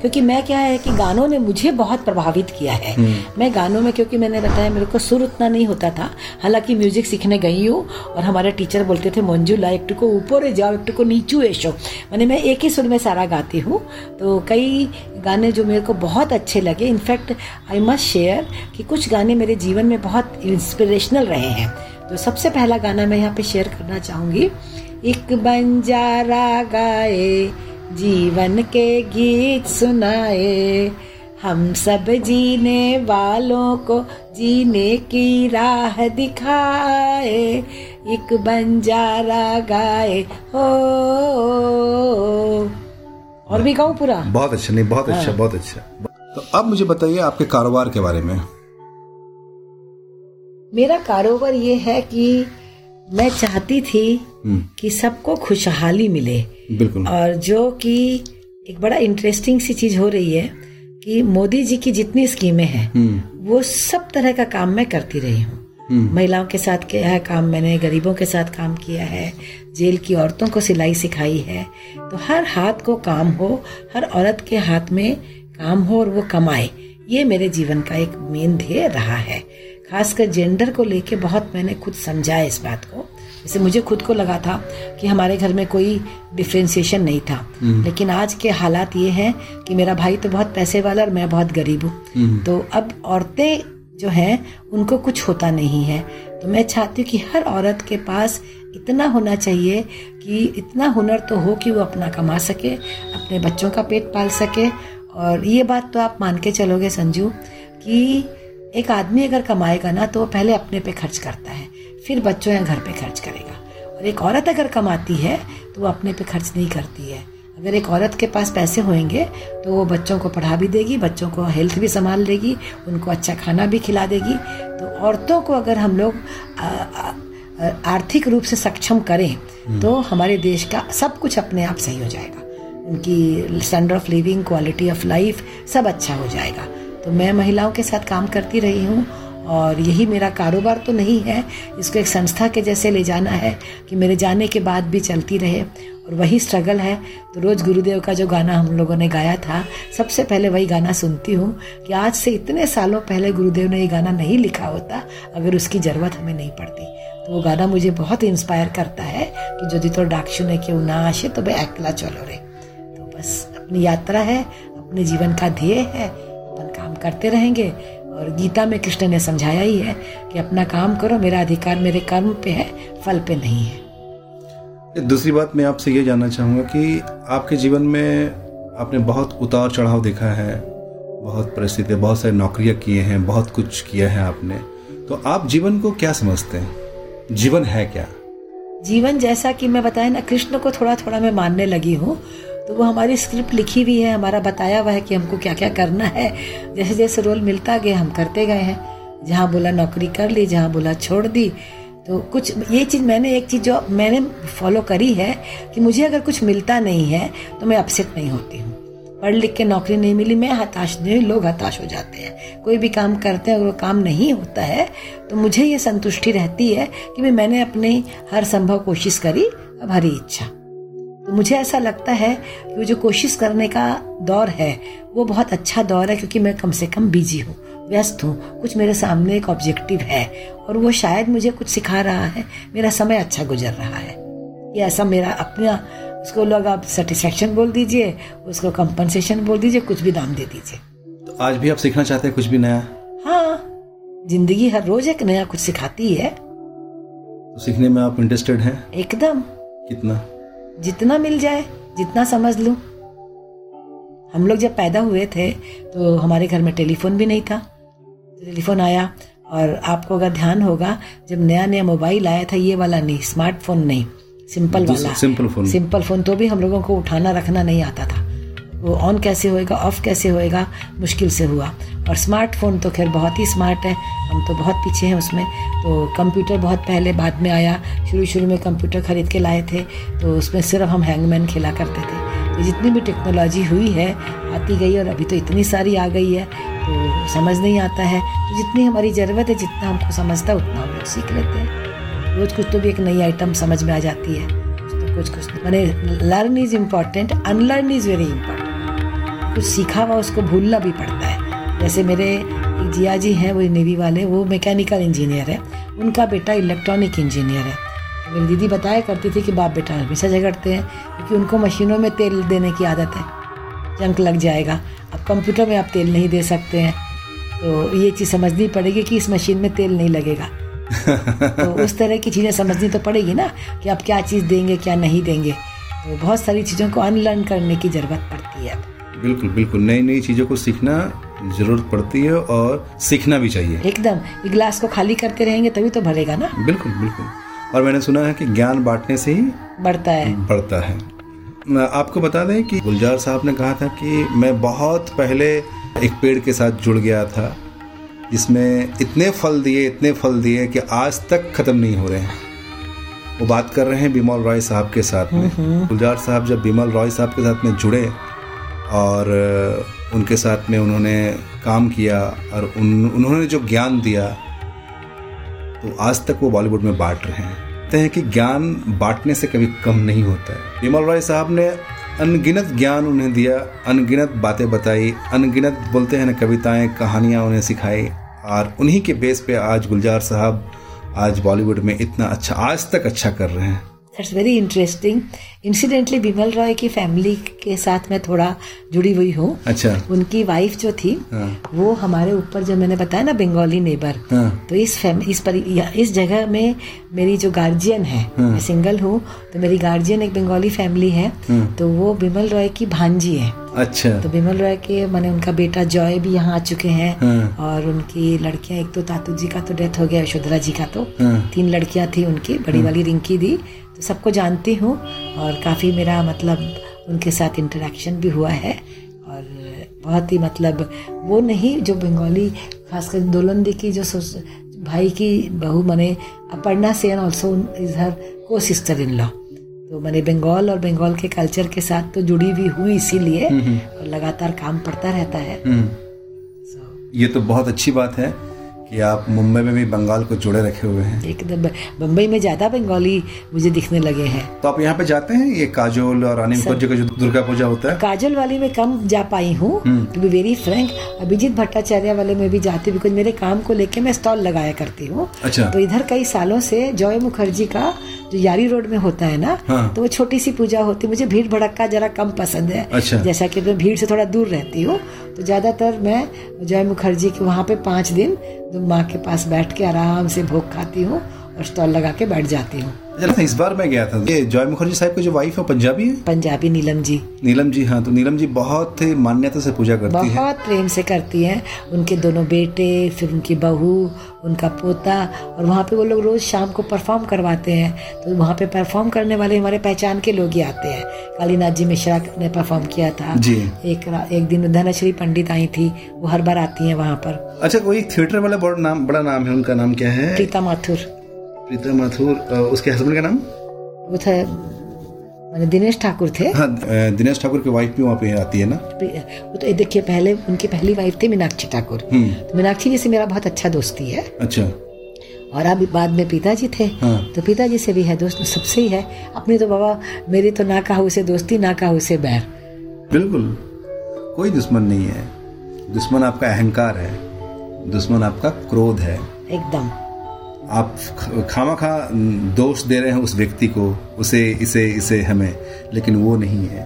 क्योंकि मैं क्या है कि गानों ने मुझे बहुत प्रभावित किया है। मैं गानों में क्योंकि मैंने बताया मेरे को सुर उतना नहीं होता था। हालाँकि म्यूज़िक सीखने गई हूँ और हमारे टीचर बोलते थे मंजुला एक को ऊपर जाओ एक को नीचू ऐशो। मैंने मैं एक ही सुर में सारा गाती हूँ। तो कई गाने जो मेरे को बहुत अच्छे लगे इनफैक्ट आई मस्ट शेयर कि कुछ गाने मेरे जीवन में बहुत इंस्पिरेशनल रहे हैं। तो सबसे पहला गाना मैं यहाँ पे शेयर करना चाहूँगी। एक बंजारा गाए जीवन के गीत सुनाए। हम सब जीने वालों को जीने की राह दिखाए। एक बंजारा गाए। हो। और भी गाऊं पूरा?
बहुत अच्छा नहीं बहुत अच्छा बहुत अच्छा। तो अब मुझे बताइए आपके कारोबार के बारे में।
मेरा कारोबार ये है कि मैं चाहती थी
हम्म,
कि सबको खुशहाली मिले।
बिल्कुल।
और जो कि एक बड़ा इंटरेस्टिंग सी चीज़ हो रही है कि मोदी जी की जितनी स्कीमें हैं
हम्म।
वो सब तरह का काम मैं करती रही हूँ।
हम्म।
महिलाओं के साथ किया है काम मैंने गरीबों के साथ काम किया है जेल की औरतों को सिलाई सिखाई है। तो हर हाथ को काम हो हर औरत के हाथ में काम हो और वो कमाए ये मेरे जीवन का एक मेन ध्येय रहा है। खासकर जेंडर को लेके बहुत मैंने खुद समझा इस बात को। जैसे मुझे खुद को लगा था कि हमारे घर में कोई डिफ्रेंसिएशन नहीं था। लेकिन आज के हालात ये हैं कि मेरा भाई तो बहुत पैसे वाला और मैं बहुत गरीब हूँ। तो अब औरतें जो हैं उनको कुछ होता नहीं है। तो मैं चाहती हूँ कि हर औरत के पास इतना होना चाहिए कि इतना हुनर तो हो कि वो अपना कमा सके अपने बच्चों का पेट पाल सके। और ये बात तो आप मान के चलोगे संजू कि एक आदमी अगर कमाएगा ना तो वो पहले अपने पे खर्च करता है। फिर बच्चों या घर पे खर्च करेगा। और एक औरत अगर कमाती है तो वो अपने पे खर्च नहीं करती है। अगर एक औरत के पास पैसे होंगे तो वो बच्चों को पढ़ा भी देगी बच्चों को हेल्थ भी संभाल लेगी उनको अच्छा खाना भी खिला देगी। तो औरतों को अगर हम लोग आर्थिक रूप से सक्षम करें तो हमारे देश का सब कुछ अपने आप सही हो जाएगा। उनकी standard of living quality of life सब अच्छा हो जाएगा। तो मैं महिलाओं के साथ काम करती रही हूँ और यही मेरा कारोबार तो नहीं है। इसको एक संस्था के जैसे ले जाना है कि मेरे जाने के बाद भी चलती रहे। और वही स्ट्रगल है। तो रोज गुरुदेव का जो गाना हम लोगों ने गाया था, सबसे पहले वही गाना सुनती हूँ कि आज से इतने सालों पहले गुरुदेव ने ये गाना नहीं लिखा होता, अगर उसकी ज़रूरत हमें नहीं पड़ती। तो वो गाना मुझे बहुत इंस्पायर करता है कि जो तो डाकशु ने क्यों ना आशे तो भाई अकेला चलो रे। तो बस अपनी यात्रा है, अपने जीवन का ध्येय है, अपन काम करते रहेंगे। और गीता में कृष्ण ने समझाया ही है कि अपना काम करो मेरा अधिकार मेरे कर्म पे है फल पे नहीं है।
दूसरी बात मैं आपसे ये जानना चाहूँगा कि आपके जीवन में आपने बहुत उतार चढ़ाव देखा है बहुत परिस्थितियाँ बहुत सारी नौकरियाँ किए हैं बहुत कुछ किया है आपने। तो आप जीवन को क्या समझते हैं? जीवन है क्या?
जीवन जैसा कि मैं बताया ना कृष्ण को थोड़ा थोड़ा मैं मानने लगी हूँ तो वो हमारी स्क्रिप्ट लिखी हुई है, हमारा बताया हुआ है कि हमको क्या क्या करना है। जैसे जैसे रोल मिलता गया, हम करते गए हैं। जहाँ बोला नौकरी कर ली, जहाँ बोला छोड़ दी। तो कुछ, ये चीज़ मैंने, एक चीज़ जो मैंने फॉलो करी है कि मुझे अगर कुछ मिलता नहीं है तो मैं अपसेट नहीं होती हूँ। पढ़ लिख के नौकरी नहीं मिली, मैं हताश, नहीं, लोग हताश हो जाते हैं। कोई भी काम करते हैं, अगर वो काम नहीं होता है तो मुझे ये संतुष्टि रहती है कि मैं, मैंने अपनी हर संभव कोशिश करी, अब हरी इच्छा। तो मुझे ऐसा लगता है कि वो जो कोशिश करने का दौर है वो बहुत अच्छा दौर है क्योंकि मैं कम से कम बिज़ी हूँ व्यस्त हूँ। कुछ मेरे सामने एक ऑब्जेक्टिव है और वो शायद मुझे कुछ सिखा रहा है। मेरा समय अच्छा गुजर रहा है। ये ऐसा मेरा अपना उसको लोग आप सेटिस्फेक्शन बोल दीजिए उसको कंपनसेशन बोल दीजिए कुछ भी दाम दे दीजिए।
तो आज भी आप सीखना चाहते हैं कुछ भी नया?
हाँ ज़िंदगी हर रोज एक नया कुछ सिखाती है।
तो सीखने में आप इंटरेस्टेड हैं?
एकदम।
कितना?
जितना मिल जाए जितना समझ लूँ। हम लोग जब पैदा हुए थे तो हमारे घर में टेलीफोन भी नहीं था। टेलीफोन आया और आपको अगर ध्यान होगा जब नया नया मोबाइल आया था ये वाला नहीं स्मार्टफ़ोन नहीं सिंपल वाला।
Simple phone.
सिंपल फ़ोन तो भी हम लोगों को उठाना रखना नहीं आता था। वो ऑन कैसे होएगा ऑफ़ कैसे होएगा, मुश्किल से हुआ। और स्मार्टफ़ोन तो खैर बहुत ही स्मार्ट है, हम तो बहुत पीछे हैं उसमें। तो कंप्यूटर बहुत पहले बाद में आया, शुरू शुरू में कंप्यूटर खरीद के लाए थे तो उसमें सिर्फ़ हम हैंगमैन खेला करते थे। तो जितनी भी टेक्नोलॉजी हुई है, आती गई और अभी तो इतनी सारी आ गई है तो समझ नहीं आता है। तो जितनी हमारी ज़रूरत है, जितना हमको समझता है उतना हम लोग सीख लेते हैं। रोज़ कुछ तो भी एक नई आइटम समझ में आ जाती है। कुछ कुछ मैंने learn is important unlearn is very important कुछ सीखा हुआ उसको भूलना भी पड़ता है। जैसे मेरे एक जिया जी हैं वो नेवी वाले वो मैकेनिकल इंजीनियर है। उनका बेटा इलेक्ट्रॉनिक इंजीनियर है। मेरी दीदी बताया करती थी कि बाप बेटा हमेशा झगड़ते हैं क्योंकि उनको मशीनों में तेल देने की आदत है। जंक लग जाएगा। अब कंप्यूटर में आप तेल नहीं दे सकते हैं। तो ये चीज़ समझनी पड़ेगी कि इस मशीन में तेल नहीं लगेगा। तो उस तरह की चीज़ें समझनी तो पड़ेगी ना कि आप क्या चीज़ देंगे क्या नहीं देंगे। तो बहुत सारी चीज़ों को अनलर्न करने की ज़रूरत पड़ती है अब।
बिल्कुल बिल्कुल। नई नई चीज़ों को सीखना ज़रूरत पड़ती है और सीखना भी चाहिए।
एकदम। गिलास को खाली करते रहेंगे तभी तो भरेगा ना?
बिल्कुल बिल्कुल। और मैंने सुना है कि ज्ञान बांटने से ही
बढ़ता है।
बढ़ता है। आपको बता दें कि गुलजार साहब ने कहा था कि मैं बहुत पहले एक पेड़ के साथ जुड़ गया था जिसमें इतने फल दिए इतने फल दिए कि आज तक खत्म नहीं हो रहे हैं। वो बात कर रहे हैं बिमल रॉय साहब के साथ में। गुलजार साहब जब बिमल रॉय साहब के साथ में जुड़े और उनके साथ में उन्होंने काम किया और उन, उन्होंने जो ज्ञान दिया तो आज तक वो बॉलीवुड में बांट रहे हैं। कहते हैं कि ज्ञान बांटने से कभी कम नहीं होता है। विमल रॉय साहब ने अनगिनत ज्ञान उन्हें दिया, अनगिनत बातें बताई, अनगिनत बोलते हैं ना कविताएँ, कहानियाँ उन्हें सिखाई और उन्हीं के बेस पे आज गुलजार साहब आज बॉलीवुड में इतना अच्छा आज तक अच्छा कर रहे हैं।
That's very interesting incidentally Bimal Roy की फैमिली के साथ मैं थोड़ा जुड़ी हुई हूँ
अच्छा
उनकी वाइफ जो थी
हाँ।
वो हमारे ऊपर जो मैंने बताया ना बंगाली नेबर
हाँ।
तो इस फैम इस पर इस जगह में मेरी जो गार्जियन है
हाँ।
मैं सिंगल हूँ तो मेरी गार्जियन एक बंगाली फैमिली है
हाँ।
तो वो बिमल रॉय की भांजी है
अच्छा
तो बिमल रॉय के मैंने उनका बेटा जॉय भी यहाँ आ चुके हैं
हाँ।
और उनकी लड़कियाँ एक तो तातू जी का तो डेथ हो गया यशोधरा जी का तो
हाँ।
तीन लड़कियाँ थी उनकी बड़ी वाली रिंकी दी सबको जानती हूँ और काफ़ी मेरा मतलब उनके साथ इंटरेक्शन भी हुआ है और बहुत ही मतलब वो नहीं जो बंगाली खासकर दोलंदी की जो भाई की बहू मने Aparna Sen also is her co sister in law तो मैंने बंगाल और बंगाल के कल्चर के साथ तो जुड़ी हुई हुई इसीलिए और लगातार काम पड़ता रहता है।
हम्म।
So,
ये तो बहुत अच्छी बात है। कि आप मुंबई में भी बंगाल को जुड़े रखे हुए हैं?
एकदम बम्बई में ज़्यादा बंगाली मुझे दिखने लगे हैं।
तो आप यहाँ पे जाते हैं ये काजोल और रानी मुखर्जी का जो दुर्गा पूजा होता है?
काजोल वाली में कम जा पाई हूँ to be very frank Abhijit Bhattacharya वाले में भी जाती हूँ बिकॉज़ मेरे काम को लेके मैं स्टॉल लगाया करती हूँ।
अच्छा।
तो इधर कई सालों से जॉय मुखर्जी का जो यारी रोड में होता है ना
हाँ।
तो वो छोटी सी पूजा होती है मुझे भीड़ भड़क्का जरा कम पसंद है
अच्छा।
जैसा कि मैं भीड़ से थोड़ा दूर रहती हूँ तो ज़्यादातर मैं जय मुखर्जी के वहाँ पे पाँच दिन तो माँ के पास बैठ के आराम से भोग खाती हूँ स्टॉल लगा के बैठ जाती हूँ।
अच्छा, इस बार मैं गया था। ये जॉय मुखर्जी साहब की जो वाइफ है पंजाबी है?
पंजाबी नीलम जी।
नीलम जी हाँ तो नीलम जी बहुत ही मान्यता से पूजा करती है।
बहुत प्रेम से करती हैं। उनके दोनों बेटे फिर उनकी बहू उनका पोता और वहाँ पे वो लोग रोज शाम को परफॉर्म करवाते हैं। तो वहाँ पे परफॉर्म करने वाले हमारे पहचान के लोग ही आते हैं। कालीनाथ जी मिश्रा ने परफॉर्म किया था।
जी।
एक एक दिन धनश्री पंडित आई थी वो हर बार आती है वहाँ पर।
अच्छा कोई थिएटर वाला बड़ा नाम बड़ा नाम है उनका नाम क्या है?
प्रीता माथुर।
प्रीता माथुर उसके हस्बैंड का नाम?
वो थे मैंने दिनेश ठाकुर थे।
हाँ दिनेश ठाकुर की वाइफ भी वहाँ पे आती है ना?
वो तो देखिए पहले उनकी पहली वाइफ थी मीनाक्षी ठाकुर।
हम्म।
तो मीनाक्षी जी से मेरा बहुत अच्छा दोस्ती है।
अच्छा।
और अब बाद में पिताजी थे
हाँ।
तो पिताजी से भी है दोस्त सबसे ही है। अपनी तो बाबा मेरी तो ना कहा उसे दोस्ती ना कहा उसे बैर।
बिल्कुल। कोई दुश्मन नहीं है। दुश्मन आपका अहंकार है। दुश्मन आपका क्रोध है।
एकदम।
आप खामा खा दोष दे रहे हैं उस व्यक्ति को, उसे, इसे इसे हमें, लेकिन वो नहीं है।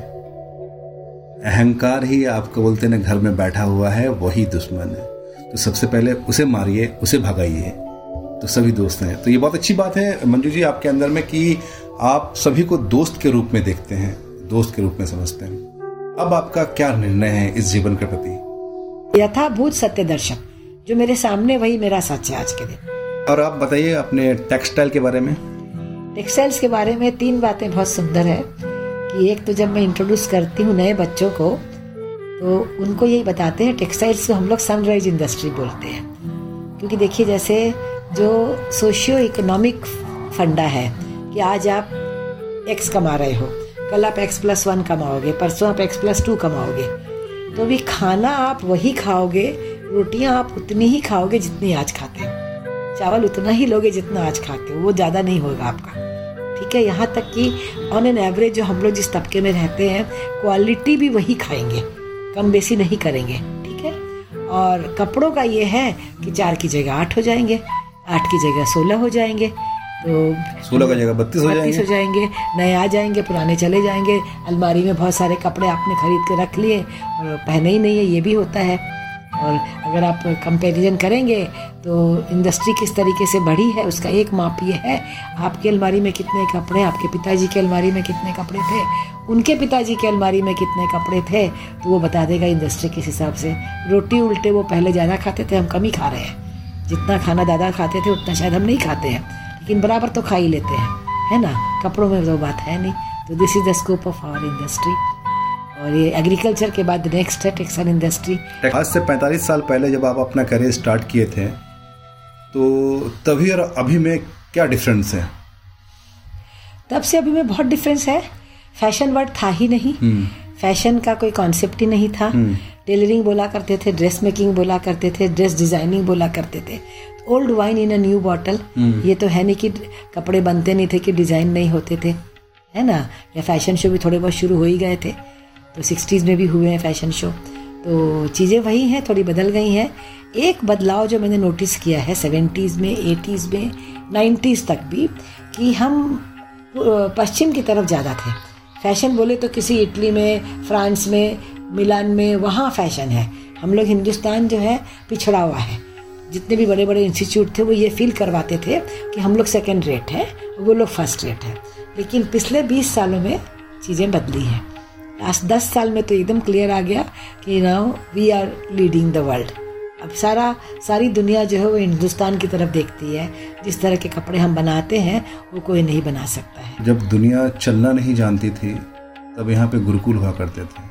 अहंकार ही आपको बोलते ना, घर में बैठा हुआ है, वही दुश्मन है। तो सबसे पहले उसे मारिए, उसे भगाइए। तो सभी दोस्त हैं। तो ये बहुत अच्छी बात है, मंजू जी, आपके अंदर में कि आप सभी को दोस्त के रूप में देखते हैं, दोस्त के रूप में समझते हैं। अब आपका क्या निर्णय है इस जीवन के प्रति?
यथाभूत सत्य दर्शक जो मेरे सामने वही मेरा सच है आज के दिन।
और आप बताइए अपने टेक्सटाइल के बारे में।
टेक्सटाइल्स के बारे में तीन बातें बहुत सुंदर है कि एक तो जब मैं इंट्रोड्यूस करती हूँ नए बच्चों को तो उनको यही बताते हैं टेक्सटाइल्स को हम लोग सनराइज इंडस्ट्री बोलते हैं। क्योंकि देखिए जैसे जो सोशियो इकोनॉमिक फंडा है कि आज आप एक्स कमा रहे हो, कल आप एक्स प्लस वन कमाओगे, परसों आप एक्स प्लस टू कमाओगे तो भी खाना आप वही खाओगे, रोटियाँ आप उतनी ही खाओगे जितनी आज खाते हो। चावल उतना ही लोगे जितना आज खाते हो वो ज़्यादा नहीं होगा आपका। ठीक है यहाँ तक कि ऑन एन एवरेज जो हम लोग जिस तबके में रहते हैं क्वालिटी भी वही खाएँगे कम बेसी नहीं करेंगे ठीक है? और कपड़ों का ये है कि चार की जगह आठ हो जाएँगे आठ की जगह सोलह हो जाएँगे तो
सोलह का जगह बत्तीस हो
बत्तीस हो
जाएँगे।
जाएँगे नए आ जाएँगे पुराने चले जाएँगे अलमारी में बहुत सारे कपड़े आपने खरीद के रख लिए और पहने ही नहीं है ये भी होता है। और अगर आप कंपैरिजन करेंगे तो इंडस्ट्री किस तरीके से बढ़ी है, उसका एक माप ये है, आपकी अलमारी में कितने कपड़े, आपके पिताजी की अलमारी में कितने कपड़े थे, उनके पिताजी की अलमारी में कितने कपड़े थे तो वो बता देगा इंडस्ट्री किस हिसाब से। रोटी उल्टे वो पहले ज़्यादा खाते थे, हम कम ही खा रहे हैं। जितना खाना दादा खाते थे, उतना शायद हम नहीं खाते हैं। लेकिन बराबर तो खा ही लेते हैं, है ना? कपड़ों में तो बात है नहीं। तो this is the scope of our industry और ये एग्रीकल्चर के बाद नेक्स्ट है टेक्सटाइल इंडस्ट्री
आज से 45 साल पहले जब आप अपना करियर स्टार्ट किए थे तो तभी और अभी में क्या डिफरेंस है?
तब से अभी में बहुत डिफरेंस है। फ़ैशन वर्ड था ही नहीं। फ़ैशन का कोई कॉन्सेप्ट ही नहीं था। टेलरिंग बोला करते थे ड्रेस मेकिंग बोला करते थे ड्रेस डिज़ाइनिंग बोला करते थे। Old wine in a new bottle ये तो है नहीं कि कपड़े बनते नहीं थे कि डिज़ाइन नहीं होते थे। है ना? या फ़ैशन शो भी थोड़े बहुत शुरू हो ही गए थे। तो सिक्सटीज़ में भी हुए हैं फ़ैशन शो। तो चीज़ें वही हैं, थोड़ी बदल गई हैं। एक बदलाव जो मैंने नोटिस किया है सेवेंटीज़ में, एटीज़ में नाइन्टीज़ तक भी, कि हम पश्चिम की तरफ़ ज़्यादा थे। फ़ैशन बोले तो किसी इटली में, फ्रांस में, मिलान में, वहाँ फ़ैशन है। हम लोग हिंदुस्तान जो है, पिछड़ा हुआ है। जितने भी बड़े बड़े इंस्टीट्यूट थे, वो ये फील करवाते थे कि हम लोग सेकेंड रेट हैं, वो लोग फ़र्स्ट रेट हैं। लेकिन पिछले बीस सालों में चीज़ें बदली हैं। लास्ट दस साल में तो एकदम क्लियर आ गया कि now we are leading the world अब सारा, सारी दुनिया जो है वो हिंदुस्तान की तरफ़ देखती है। जिस तरह के कपड़े हम बनाते हैं, वो कोई नहीं बना सकता है।
जब दुनिया चलना नहीं जानती थी, तब यहाँ पे गुरुकुल हुआ करते थे।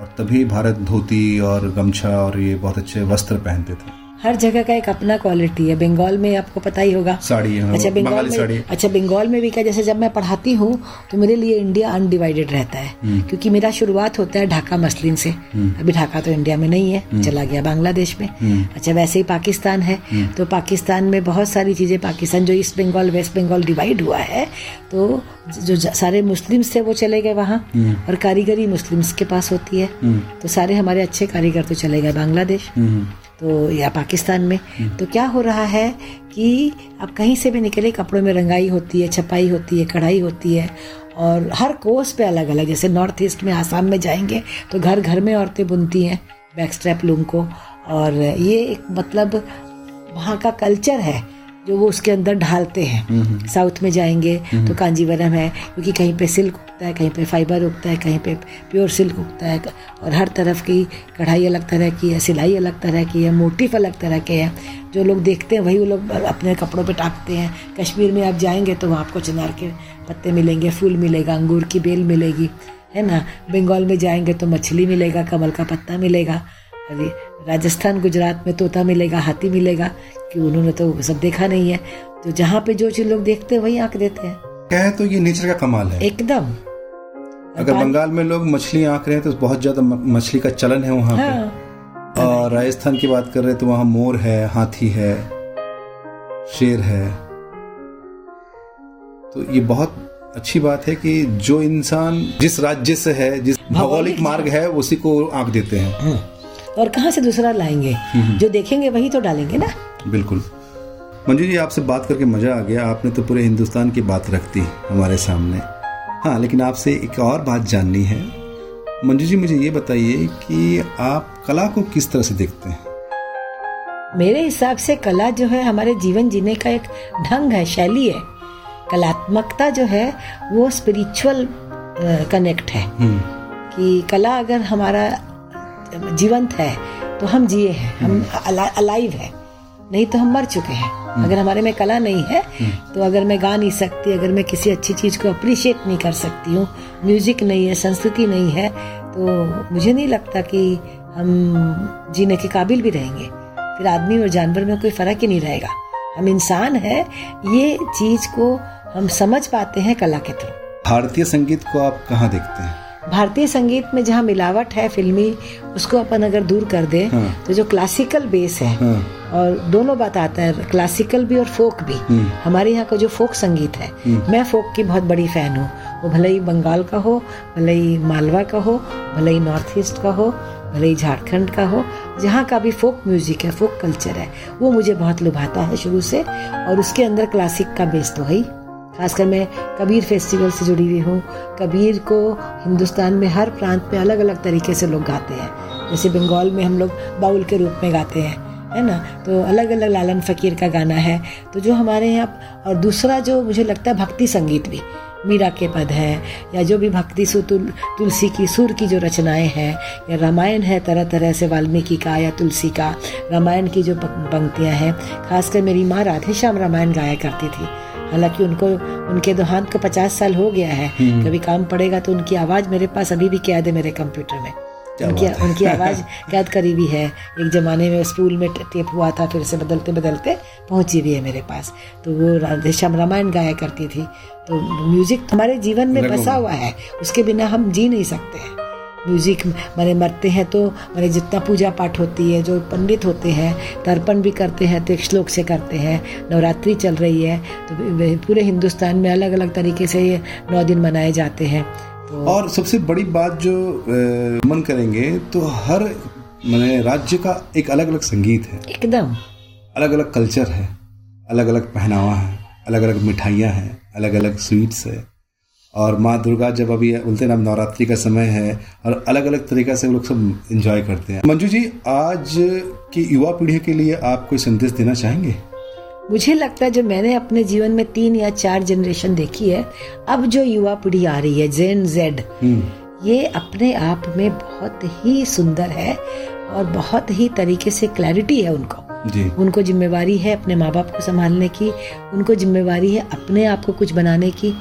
और तभी भारत धोती और गमछा और ये बहुत अच्छे वस्त्र पहनते थे।
हर जगह का एक अपना क्वालिटी है। बंगाल में आपको पता ही होगा।
साड़ी हाँ,
अच्छा बंगाल में साड़ी। अच्छा बंगाल में भी क्या जैसे जब मैं पढ़ाती हूँ तो मेरे लिए इंडिया अनडिवाइडेड रहता है। हम्म। क्योंकि मेरा शुरुआत होता है ढाका मसलिन से। हम्म। अभी ढाका तो इंडिया में नहीं है हम्म। चला गया बांग्लादेश में। अच्छा वैसे ही पाकिस्तान है। तो पाकिस्तान में बहुत सारी चीज़ें पाकिस्तान जो East Bengal West Bengal divide हुआ है तो जो सारे मुस्लिम्स थे वो चले गए वहाँ। और कारीगरी मुस्लिम्स के पास होती है। तो सारे हमारे अच्छे कारीगर तो चले गए बांग्लादेश। तो या पाकिस्तान में हम्म। तो क्या हो रहा है कि अब कहीं से भी निकले कपड़ों में रंगाई होती है छपाई होती है कढ़ाई होती है और हर कोर्स पे अलग अलग जैसे नॉर्थ ईस्ट में आसाम में जाएँगे तो घर घर में औरतें बुनती हैं बैक स्ट्रैप लूम को और ये एक मतलब वहाँ का कल्चर है जो वो उसके अंदर ढालते हैं। साउथ में जाएँगे तो कांजीवरम है क्योंकि कहीं पे सिल्क उगता है कहीं पे फाइबर उगता है कहीं पे प्योर सिल्क उगता है। और हर तरफ़ की कढ़ाई अलग तरह की है सिलाई अलग तरह की है मोटिफ अलग तरह के हैं। जो लोग देखते हैं वही वो लोग अपने कपड़ों पे टाकते हैं। कश्मीर में आप जाएँगे तो वहाँ आपको चिनार के पत्ते मिलेंगे फूल मिलेगा अंगूर की बेल मिलेगी है ना? बंगाल में जाएँगे तो मछली मिलेगा कमल का पत्ता मिलेगा। अरे राजस्थान गुजरात में तोता मिलेगा हाथी मिलेगा कि उन्होंने तो सब देखा नहीं है। तो जहाँ पे जो चीज़ लोग देखते हैं वही आँख देते हैं।
क्या है तो ये नेचर का कमाल है।
एकदम।
अगर बंगाल में लोग मछली आंक रहे हैं तो बहुत ज़्यादा मछली का चलन है वहाँ हाँ। पे और राजस्थान की बात कर रहे हैं तो वहाँ मोर है हाथी है शेर है। तो ये बहुत अच्छी बात है कि जो इंसान जिस राज्य से है जिस भौगोलिक मार्ग है उसी को आंक देते हैं।
हाँ। और कहाँ से दूसरा लाएँगे? जो देखेंगे वही तो डालेंगे ना?
बिल्कुल। मंजू जी आपसे बात करके मज़ा आ गया। आपने तो पूरे हिंदुस्तान की बात रख दी हमारे सामने। हाँ लेकिन आपसे एक और बात जाननी है। मंजू जी मुझे ये बताइए कि आप कला को किस तरह से देखते हैं?
मेरे हिसाब से कला जो है हमारे जीवन जीने का एक ढंग है शैली है। कलात्मकता जो है वो स्पिरिचुअल कनेक्ट है। हम्म। कि कला अगर हमारा जीवंत है तो हम जिए हैं हम अलाइव है। नहीं तो हम मर चुके हैं। हम्म। अगर हमारे में कला नहीं है हम्म। तो अगर मैं गा नहीं सकती अगर मैं किसी अच्छी चीज़ को अप्रिशिएट नहीं कर सकती हूँ म्यूज़िक नहीं है संस्कृति नहीं है तो मुझे नहीं लगता कि हम जीने के काबिल भी रहेंगे। फिर आदमी और जानवर में कोई फ़र्क ही नहीं रहेगा। हम इंसान है ये चीज़ को हम समझ पाते हैं कला के थ्रू।
भारतीय संगीत को आप कहाँ देखते हैं?
भारतीय संगीत में जहाँ मिलावट है फिल्मी उसको अपन अगर दूर कर दे हाँ। तो जो क्लासिकल बेस है हाँ। और दोनों बात आता है क्लासिकल भी और फोक भी हम्म। हमारे यहाँ का जो फोक संगीत है हम्म। मैं फोक की बहुत बड़ी फ़ैन हूँ वो भले ही बंगाल का हो भले ही मालवा का हो भले ही नॉर्थ ईस्ट का हो भले ही झारखंड का हो जहाँ का भी फोक म्यूज़िक है फोक कल्चर है वो मुझे बहुत लुभाता है शुरू से और उसके अंदर क्लासिक का बेस तो है खासकर मैं कबीर फेस्टिवल से जुड़ी हुई हूँ। कबीर को हिंदुस्तान में हर प्रांत में अलग अलग तरीके से लोग गाते हैं। जैसे बंगाल में हम लोग बाउल के रूप में गाते हैं है ना? तो अलग अलग लालन फकीर का गाना है। तो जो हमारे यहाँ और दूसरा जो मुझे लगता है भक्ति संगीत भी मीरा के पद है या जो भी भक्ति सु तुल, तुलसी की सुर की जो रचनाएँ हैं या रामायण है तरह तरह से वाल्मीकि का या तुलसी का रामायण की जो पंक्तियाँ हैं। खासकर मेरी माँ राधे श्याम रामायण गाया करती थी। हालाँकि उनको उनके देहांत को पचास साल हो गया है। हम्म। कभी काम पड़ेगा तो उनकी आवाज़ मेरे पास अभी भी कैद है मेरे कंप्यूटर में। उनकी उनकी आवाज़ कैद करी करीबी है। एक जमाने में स्कूल में टेप हुआ था फिर से बदलते बदलते पहुँची भी है मेरे पास। तो वो राधेश्याम रामायण गाया करती थी। तो म्यूज़िक हमारे जीवन में बसा हुआ है। उसके बिना हम जी नहीं सकते। हैं म्यूज़िक मैंने मरते हैं तो मैंने जितना पूजा पाठ होती है जो पंडित होते हैं तर्पण भी करते हैं तो एक श्लोक से करते हैं। नवरात्रि चल रही है तो पूरे हिंदुस्तान में अलग अलग तरीके से ये नौ दिन मनाए जाते हैं।
तो और सबसे बड़ी बात जो मन करेंगे तो हर मैंने राज्य का एक अलग अलग संगीत है।
एकदम।
अलग अलग कल्चर है अलग अलग पहनावा है अलग अलग मिठाइयाँ हैं अलग अलग स्वीट्स है। और माँ दुर्गा जब अभी बोलते हैं नवरात्रि का समय है और अलग अलग तरीका से वो लोग सब इंजॉय करते हैं। मंजू जी आज की युवा पीढ़ी के लिए आप कोई संदेश देना चाहेंगे?
मुझे लगता है जो मैंने अपने जीवन में तीन या चार जनरेशन देखी है अब जो युवा पीढ़ी आ रही है जेन जेड ये अपने आप में बहुत ही सुंदर है और बहुत ही तरीके से क्लैरिटी है उनको। जी। उनको जिम्मेवारी है अपने माँ बाप को संभालने की उनको जिम्मेवारी है अपने आप को कुछ बनाने की।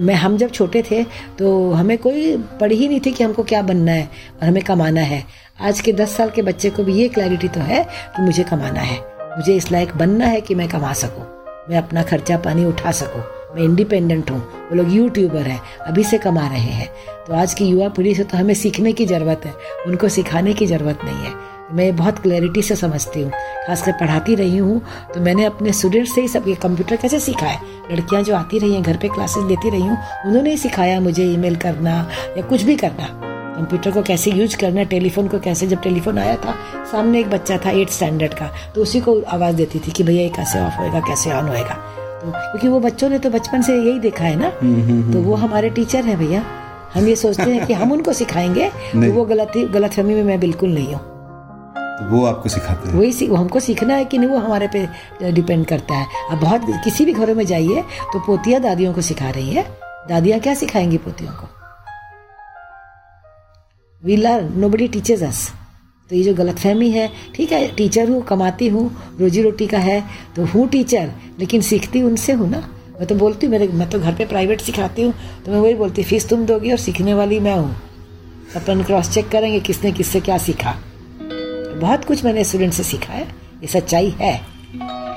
मैं, हम जब छोटे थे तो हमें कोई पढ़ी ही नहीं थी कि हमको क्या बनना है और हमें कमाना है। आज के दस साल के बच्चे को भी ये क्लैरिटी तो है कि मुझे कमाना है। मुझे इस लायक बनना है कि मैं कमा सकूँ। मैं अपना खर्चा पानी उठा सकूँ। मैं इंडिपेंडेंट हूँ। वो लोग यूट्यूबर हैं, अभी से कमा रहे हैं। तो आज की युवा पीढ़ी से तो हमें सीखने की ज़रूरत है। उनको सिखाने की ज़रूरत नहीं है। मैं बहुत क्लैरिटी से समझती हूँ। खासकर पढ़ाती रही हूँ तो मैंने अपने स्टूडेंट से ही सब ये कंप्यूटर कैसे सीखा है? लड़कियाँ जो आती रही हैं घर पे क्लासेस लेती रही हूँ उन्होंने ही सिखाया मुझे ईमेल करना या कुछ भी करना। कंप्यूटर को कैसे यूज़ करना टेलीफोन को कैसे जब टेलीफोन आया था सामने एक बच्चा था एट स्टैंडर्ड का तो उसी को आवाज़ देती थी कि भैया ये कैसे ऑफ़ होएगा कैसे ऑन होएगा। तो क्योंकि वो बच्चों ने तो बचपन से यही देखा है ना हम्म, हम्म, हम्म, तो वो हमारे टीचर हैं भैया। हम ये सोचते हैं कि हम उनको सिखाएँगे तो वो गलत गलत फहमी में मैं बिल्कुल नहीं हूँ।
वो आपको सिखाते हैं।
वही वो हमको सीखना है कि नहीं वो हमारे पे डिपेंड करता है। अब बहुत किसी भी घरों में जाइए तो पोतियाँ दादियों को सिखा रही है। दादियाँ क्या सिखाएँगी पोतियों को? We learn nobody teachers us तो ये जो गलत फहमी है ठीक है टीचर हूँ कमाती हूँ रोजी रोटी का है तो हूँ टीचर लेकिन सीखती उनसे हूँ ना। मैं तो बोलती हूँ मेरे मैं तो घर पे प्राइवेट सिखाती हूँ तो मैं वही बोलती फ़ीस तुम दोगी और सीखने वाली मैं हूँ। अपन क्रॉस चेक करेंगे किसने किससे क्या सीखा। बहुत कुछ मैंने स्टूडेंट से सीखा है ये सच्चाई है।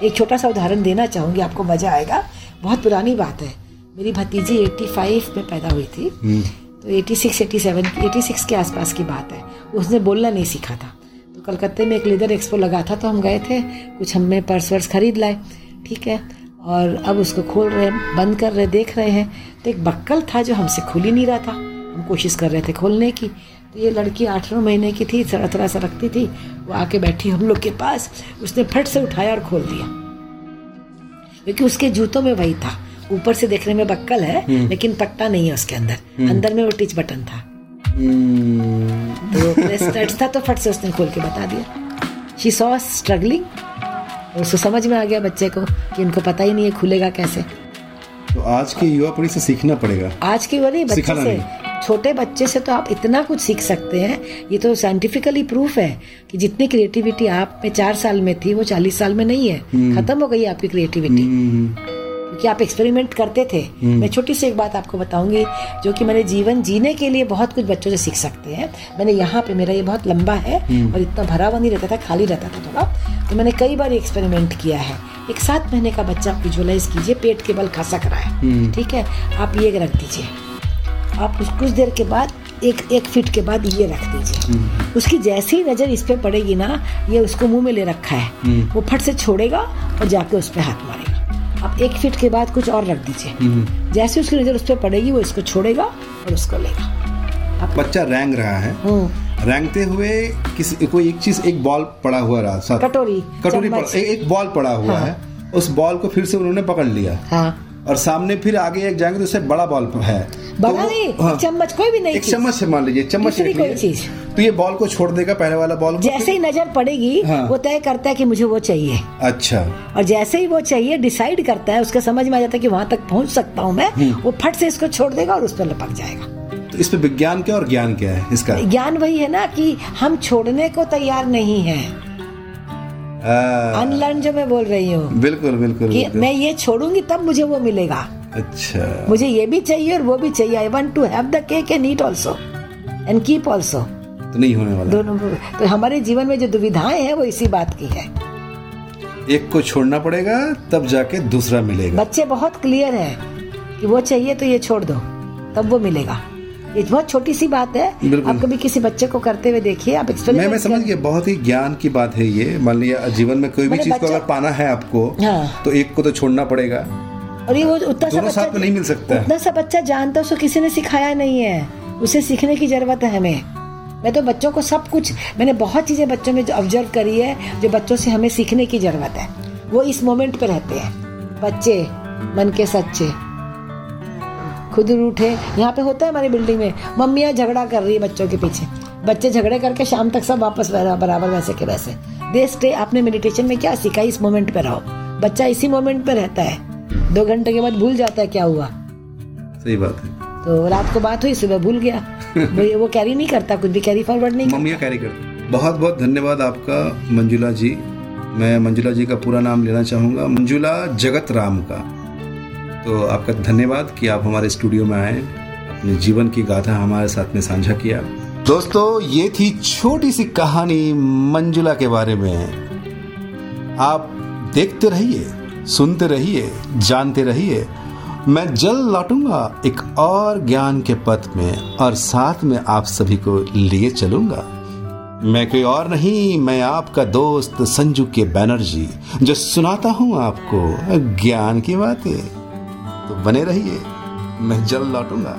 एक छोटा सा उदाहरण देना चाहूँगी आपको मज़ा आएगा। बहुत पुरानी बात है। मेरी भतीजी 85 में पैदा हुई थी। हम्म। तो 86 87 86 के आसपास की बात है। उसने बोलना नहीं सीखा था। तो कलकत्ते में एक लेदर एक्सपो लगा था तो हम गए थे। कुछ हमने पर्स वर्स खरीद लाए। ठीक है। और अब उसको खोल रहे हैं बंद कर रहे देख रहे हैं। तो एक बक्कल था जो हमसे खुल ही नहीं रहा था। हम कोशिश कर रहे थे खोलने की। तो ये लड़की आठ नौ महीने की थी थोड़ा थोड़ा सा रखती थी। वो आके बैठी हम लोग के पास उसने फट से उठाया और खोल दिया। क्योंकि उसके जूतों में वही था। ऊपर से देखने में बक्कल है हम्म। लेकिन पट्टा नहीं है उसके अंदर। हम्म। अंदर में वो टिच बटन था। हम्म। तो था तो फट से उसने खोल के बता दिया। शी सॉ स्ट्रगलिंग उसको समझ में आ गया बच्चे को कि उनको पता ही नहीं है खुलेगा कैसे।
तो आज की युवा पीढ़ी से सीखना पड़ेगा।
आज की वाली बच्चे से। छोटे बच्चे से तो आप इतना कुछ सीख सकते हैं। ये तो साइंटिफिकली प्रूफ है कि जितनी क्रिएटिविटी आप में चार साल में थी वो चालीस साल में नहीं है। हम्म। खत्म हो गई आपकी क्रिएटिविटी हम्म, हम्म, क्योंकि आप एक्सपेरिमेंट करते थे। मैं छोटी सी एक बात आपको बताऊँगी जो कि मैंने जीवन जीने के लिए बहुत कुछ बच्चों से सीख सकते हैं। मैंने यहाँ पे मेरा ये बहुत लंबा है और इतना भरा हुआ नहीं रहता था खाली रहता था थोड़ा। तो मैंने कई बार एक्सपेरिमेंट किया है। एक सात महीने का बच्चा आप विजुअलाइज कीजिए पेट के बल खसक रहा है। ठीक है? आप ये रख दीजिए। आप कुछ देर के बाद एक एक फीट के बाद ये रख दीजिए। हम्म। उसकी जैसी नज़र इस पर पड़ेगी ना ये उसको मुँह में ले रखा है। हम्म। वो फट से छोड़ेगा और जाके उस पर हाथ मारेगा। आप एक फीट के बाद कुछ और रख दीजिए। हम्म। जैसे उसकी नज़र उस पर पड़ेगी वो इसको छोड़ेगा और उसको लेगा।
बच्चा रेंग रहा है। रेंगते हुए किसी कोई एक चीज़ एक बॉल पड़ा हुआ रहा
कटोरी
कटोरी एक बॉल पड़ा हुआ हाँ। है। उस बॉल को फिर से उन्होंने पकड़ लिया। हाँ। और सामने फिर आगे एक जाएँगे तो उससे बड़ा बॉल है।
बड़ा तो नहीं हाँ, चम्मच कोई भी नहीं
एक चम्मच से मान लीजिए चम्मच कोई चीज़। तो ये बॉल को छोड़ देगा पहले वाला बॉल
जैसे ही नज़र पड़ेगी हाँ। वो तय करता है कि मुझे वो चाहिए।
अच्छा।
और जैसे ही वो चाहिए डिसाइड करता है उसका समझ में आ जाता है कि वहाँ तक पहुँच सकता हूँ मैं। हम्म। वो फट से इसको छोड़ देगा और उस पर लपक जाएगा।
तो इस पे विज्ञान क्या और ज्ञान क्या है इसका?
ज्ञान वही है ना कि हम छोड़ने को तैयार नहीं है। अनलर्न जो मैं बोल रही हूँ
बिल्कुल बिल्कुल,
बिल्कुल। मैं ये छोड़ूँगी तब मुझे वो मिलेगा।
अच्छा।
मुझे ये भी चाहिए और वो भी चाहिए। I want to have the cake and eat also and keep also
तो नहीं होने वाला।
दोनों तो हमारे जीवन में जो दुविधाएँ हैं वो इसी बात की है।
एक को छोड़ना पड़ेगा तब जाके दूसरा मिलेगा।
बच्चे बहुत क्लियर है कि वो चाहिए तो ये छोड़ दो तब वो मिलेगा। ये बहुत छोटी सी बात है। आप कभी किसी बच्चे को करते हुए देखिए आप
मैं मैं समझ गया बहुत ही ज्ञान की बात है ये। मान लिया जीवन में कोई भी चीज़ को अगर पाना है आपको
हाँ।
तो एक को तो छोड़ना पड़ेगा।
और ये वो उतना सा बच्चा
नहीं मिल सकता।
उतना सा बच्चा जानता है उसको किसी ने सिखाया नहीं है। उसे सीखने की ज़रूरत है हमें। मैं तो बच्चों को सब कुछ मैंने बहुत चीज़ें बच्चों में ऑब्ज़र्व करी है जो बच्चों से हमें सीखने की ज़रूरत है। वो इस मोमेंट पे रहते हैं। बच्चे मन के सच्चे। खुद रूठे यहाँ पे होता है हमारी बिल्डिंग में मम्मियाँ झगड़ा कर रही है बच्चों के पीछे। बच्चे झगड़े करके शाम तक सब वापस बराबर वैसे के वैसे। दे स्टे आपने मेडिटेशन में क्या सीखा? इस मोमेंट पे रहो। बच्चा इसी मोमेंट पे रहता है। दो घंटे के बाद भूल जाता है क्या हुआ।
सही बात है।
तो रात को बात हुई सुबह भूल गया। वो वो कैरी नहीं करता कुछ भी कैरी फॉरवर्ड नहीं
मम्मिया कैरी करती बहुत बहुत धन्यवाद आपका मंजुला जी। मैं मंजुला जी का पूरा नाम लेना चाहूँगा। मंजुला जगत राम का। तो आपका धन्यवाद कि आप हमारे स्टूडियो में आए, अपने जीवन की गाथा हमारे साथ में साझा किया। दोस्तों, ये थी छोटी सी कहानी मंजुला के बारे में। आप देखते रहिए, सुनते रहिए, जानते रहिए। मैं जल्द लौटूँगा एक और ज्ञान के पथ में और साथ में आप सभी को लिए चलूँगा। मैं कोई और नहीं, मैं आपका दोस्त संजू के बैनर्जी, जो सुनाता हूँ आपको ज्ञान की बातें। तो बने रहिए। मैं जल्द लौटूँगा।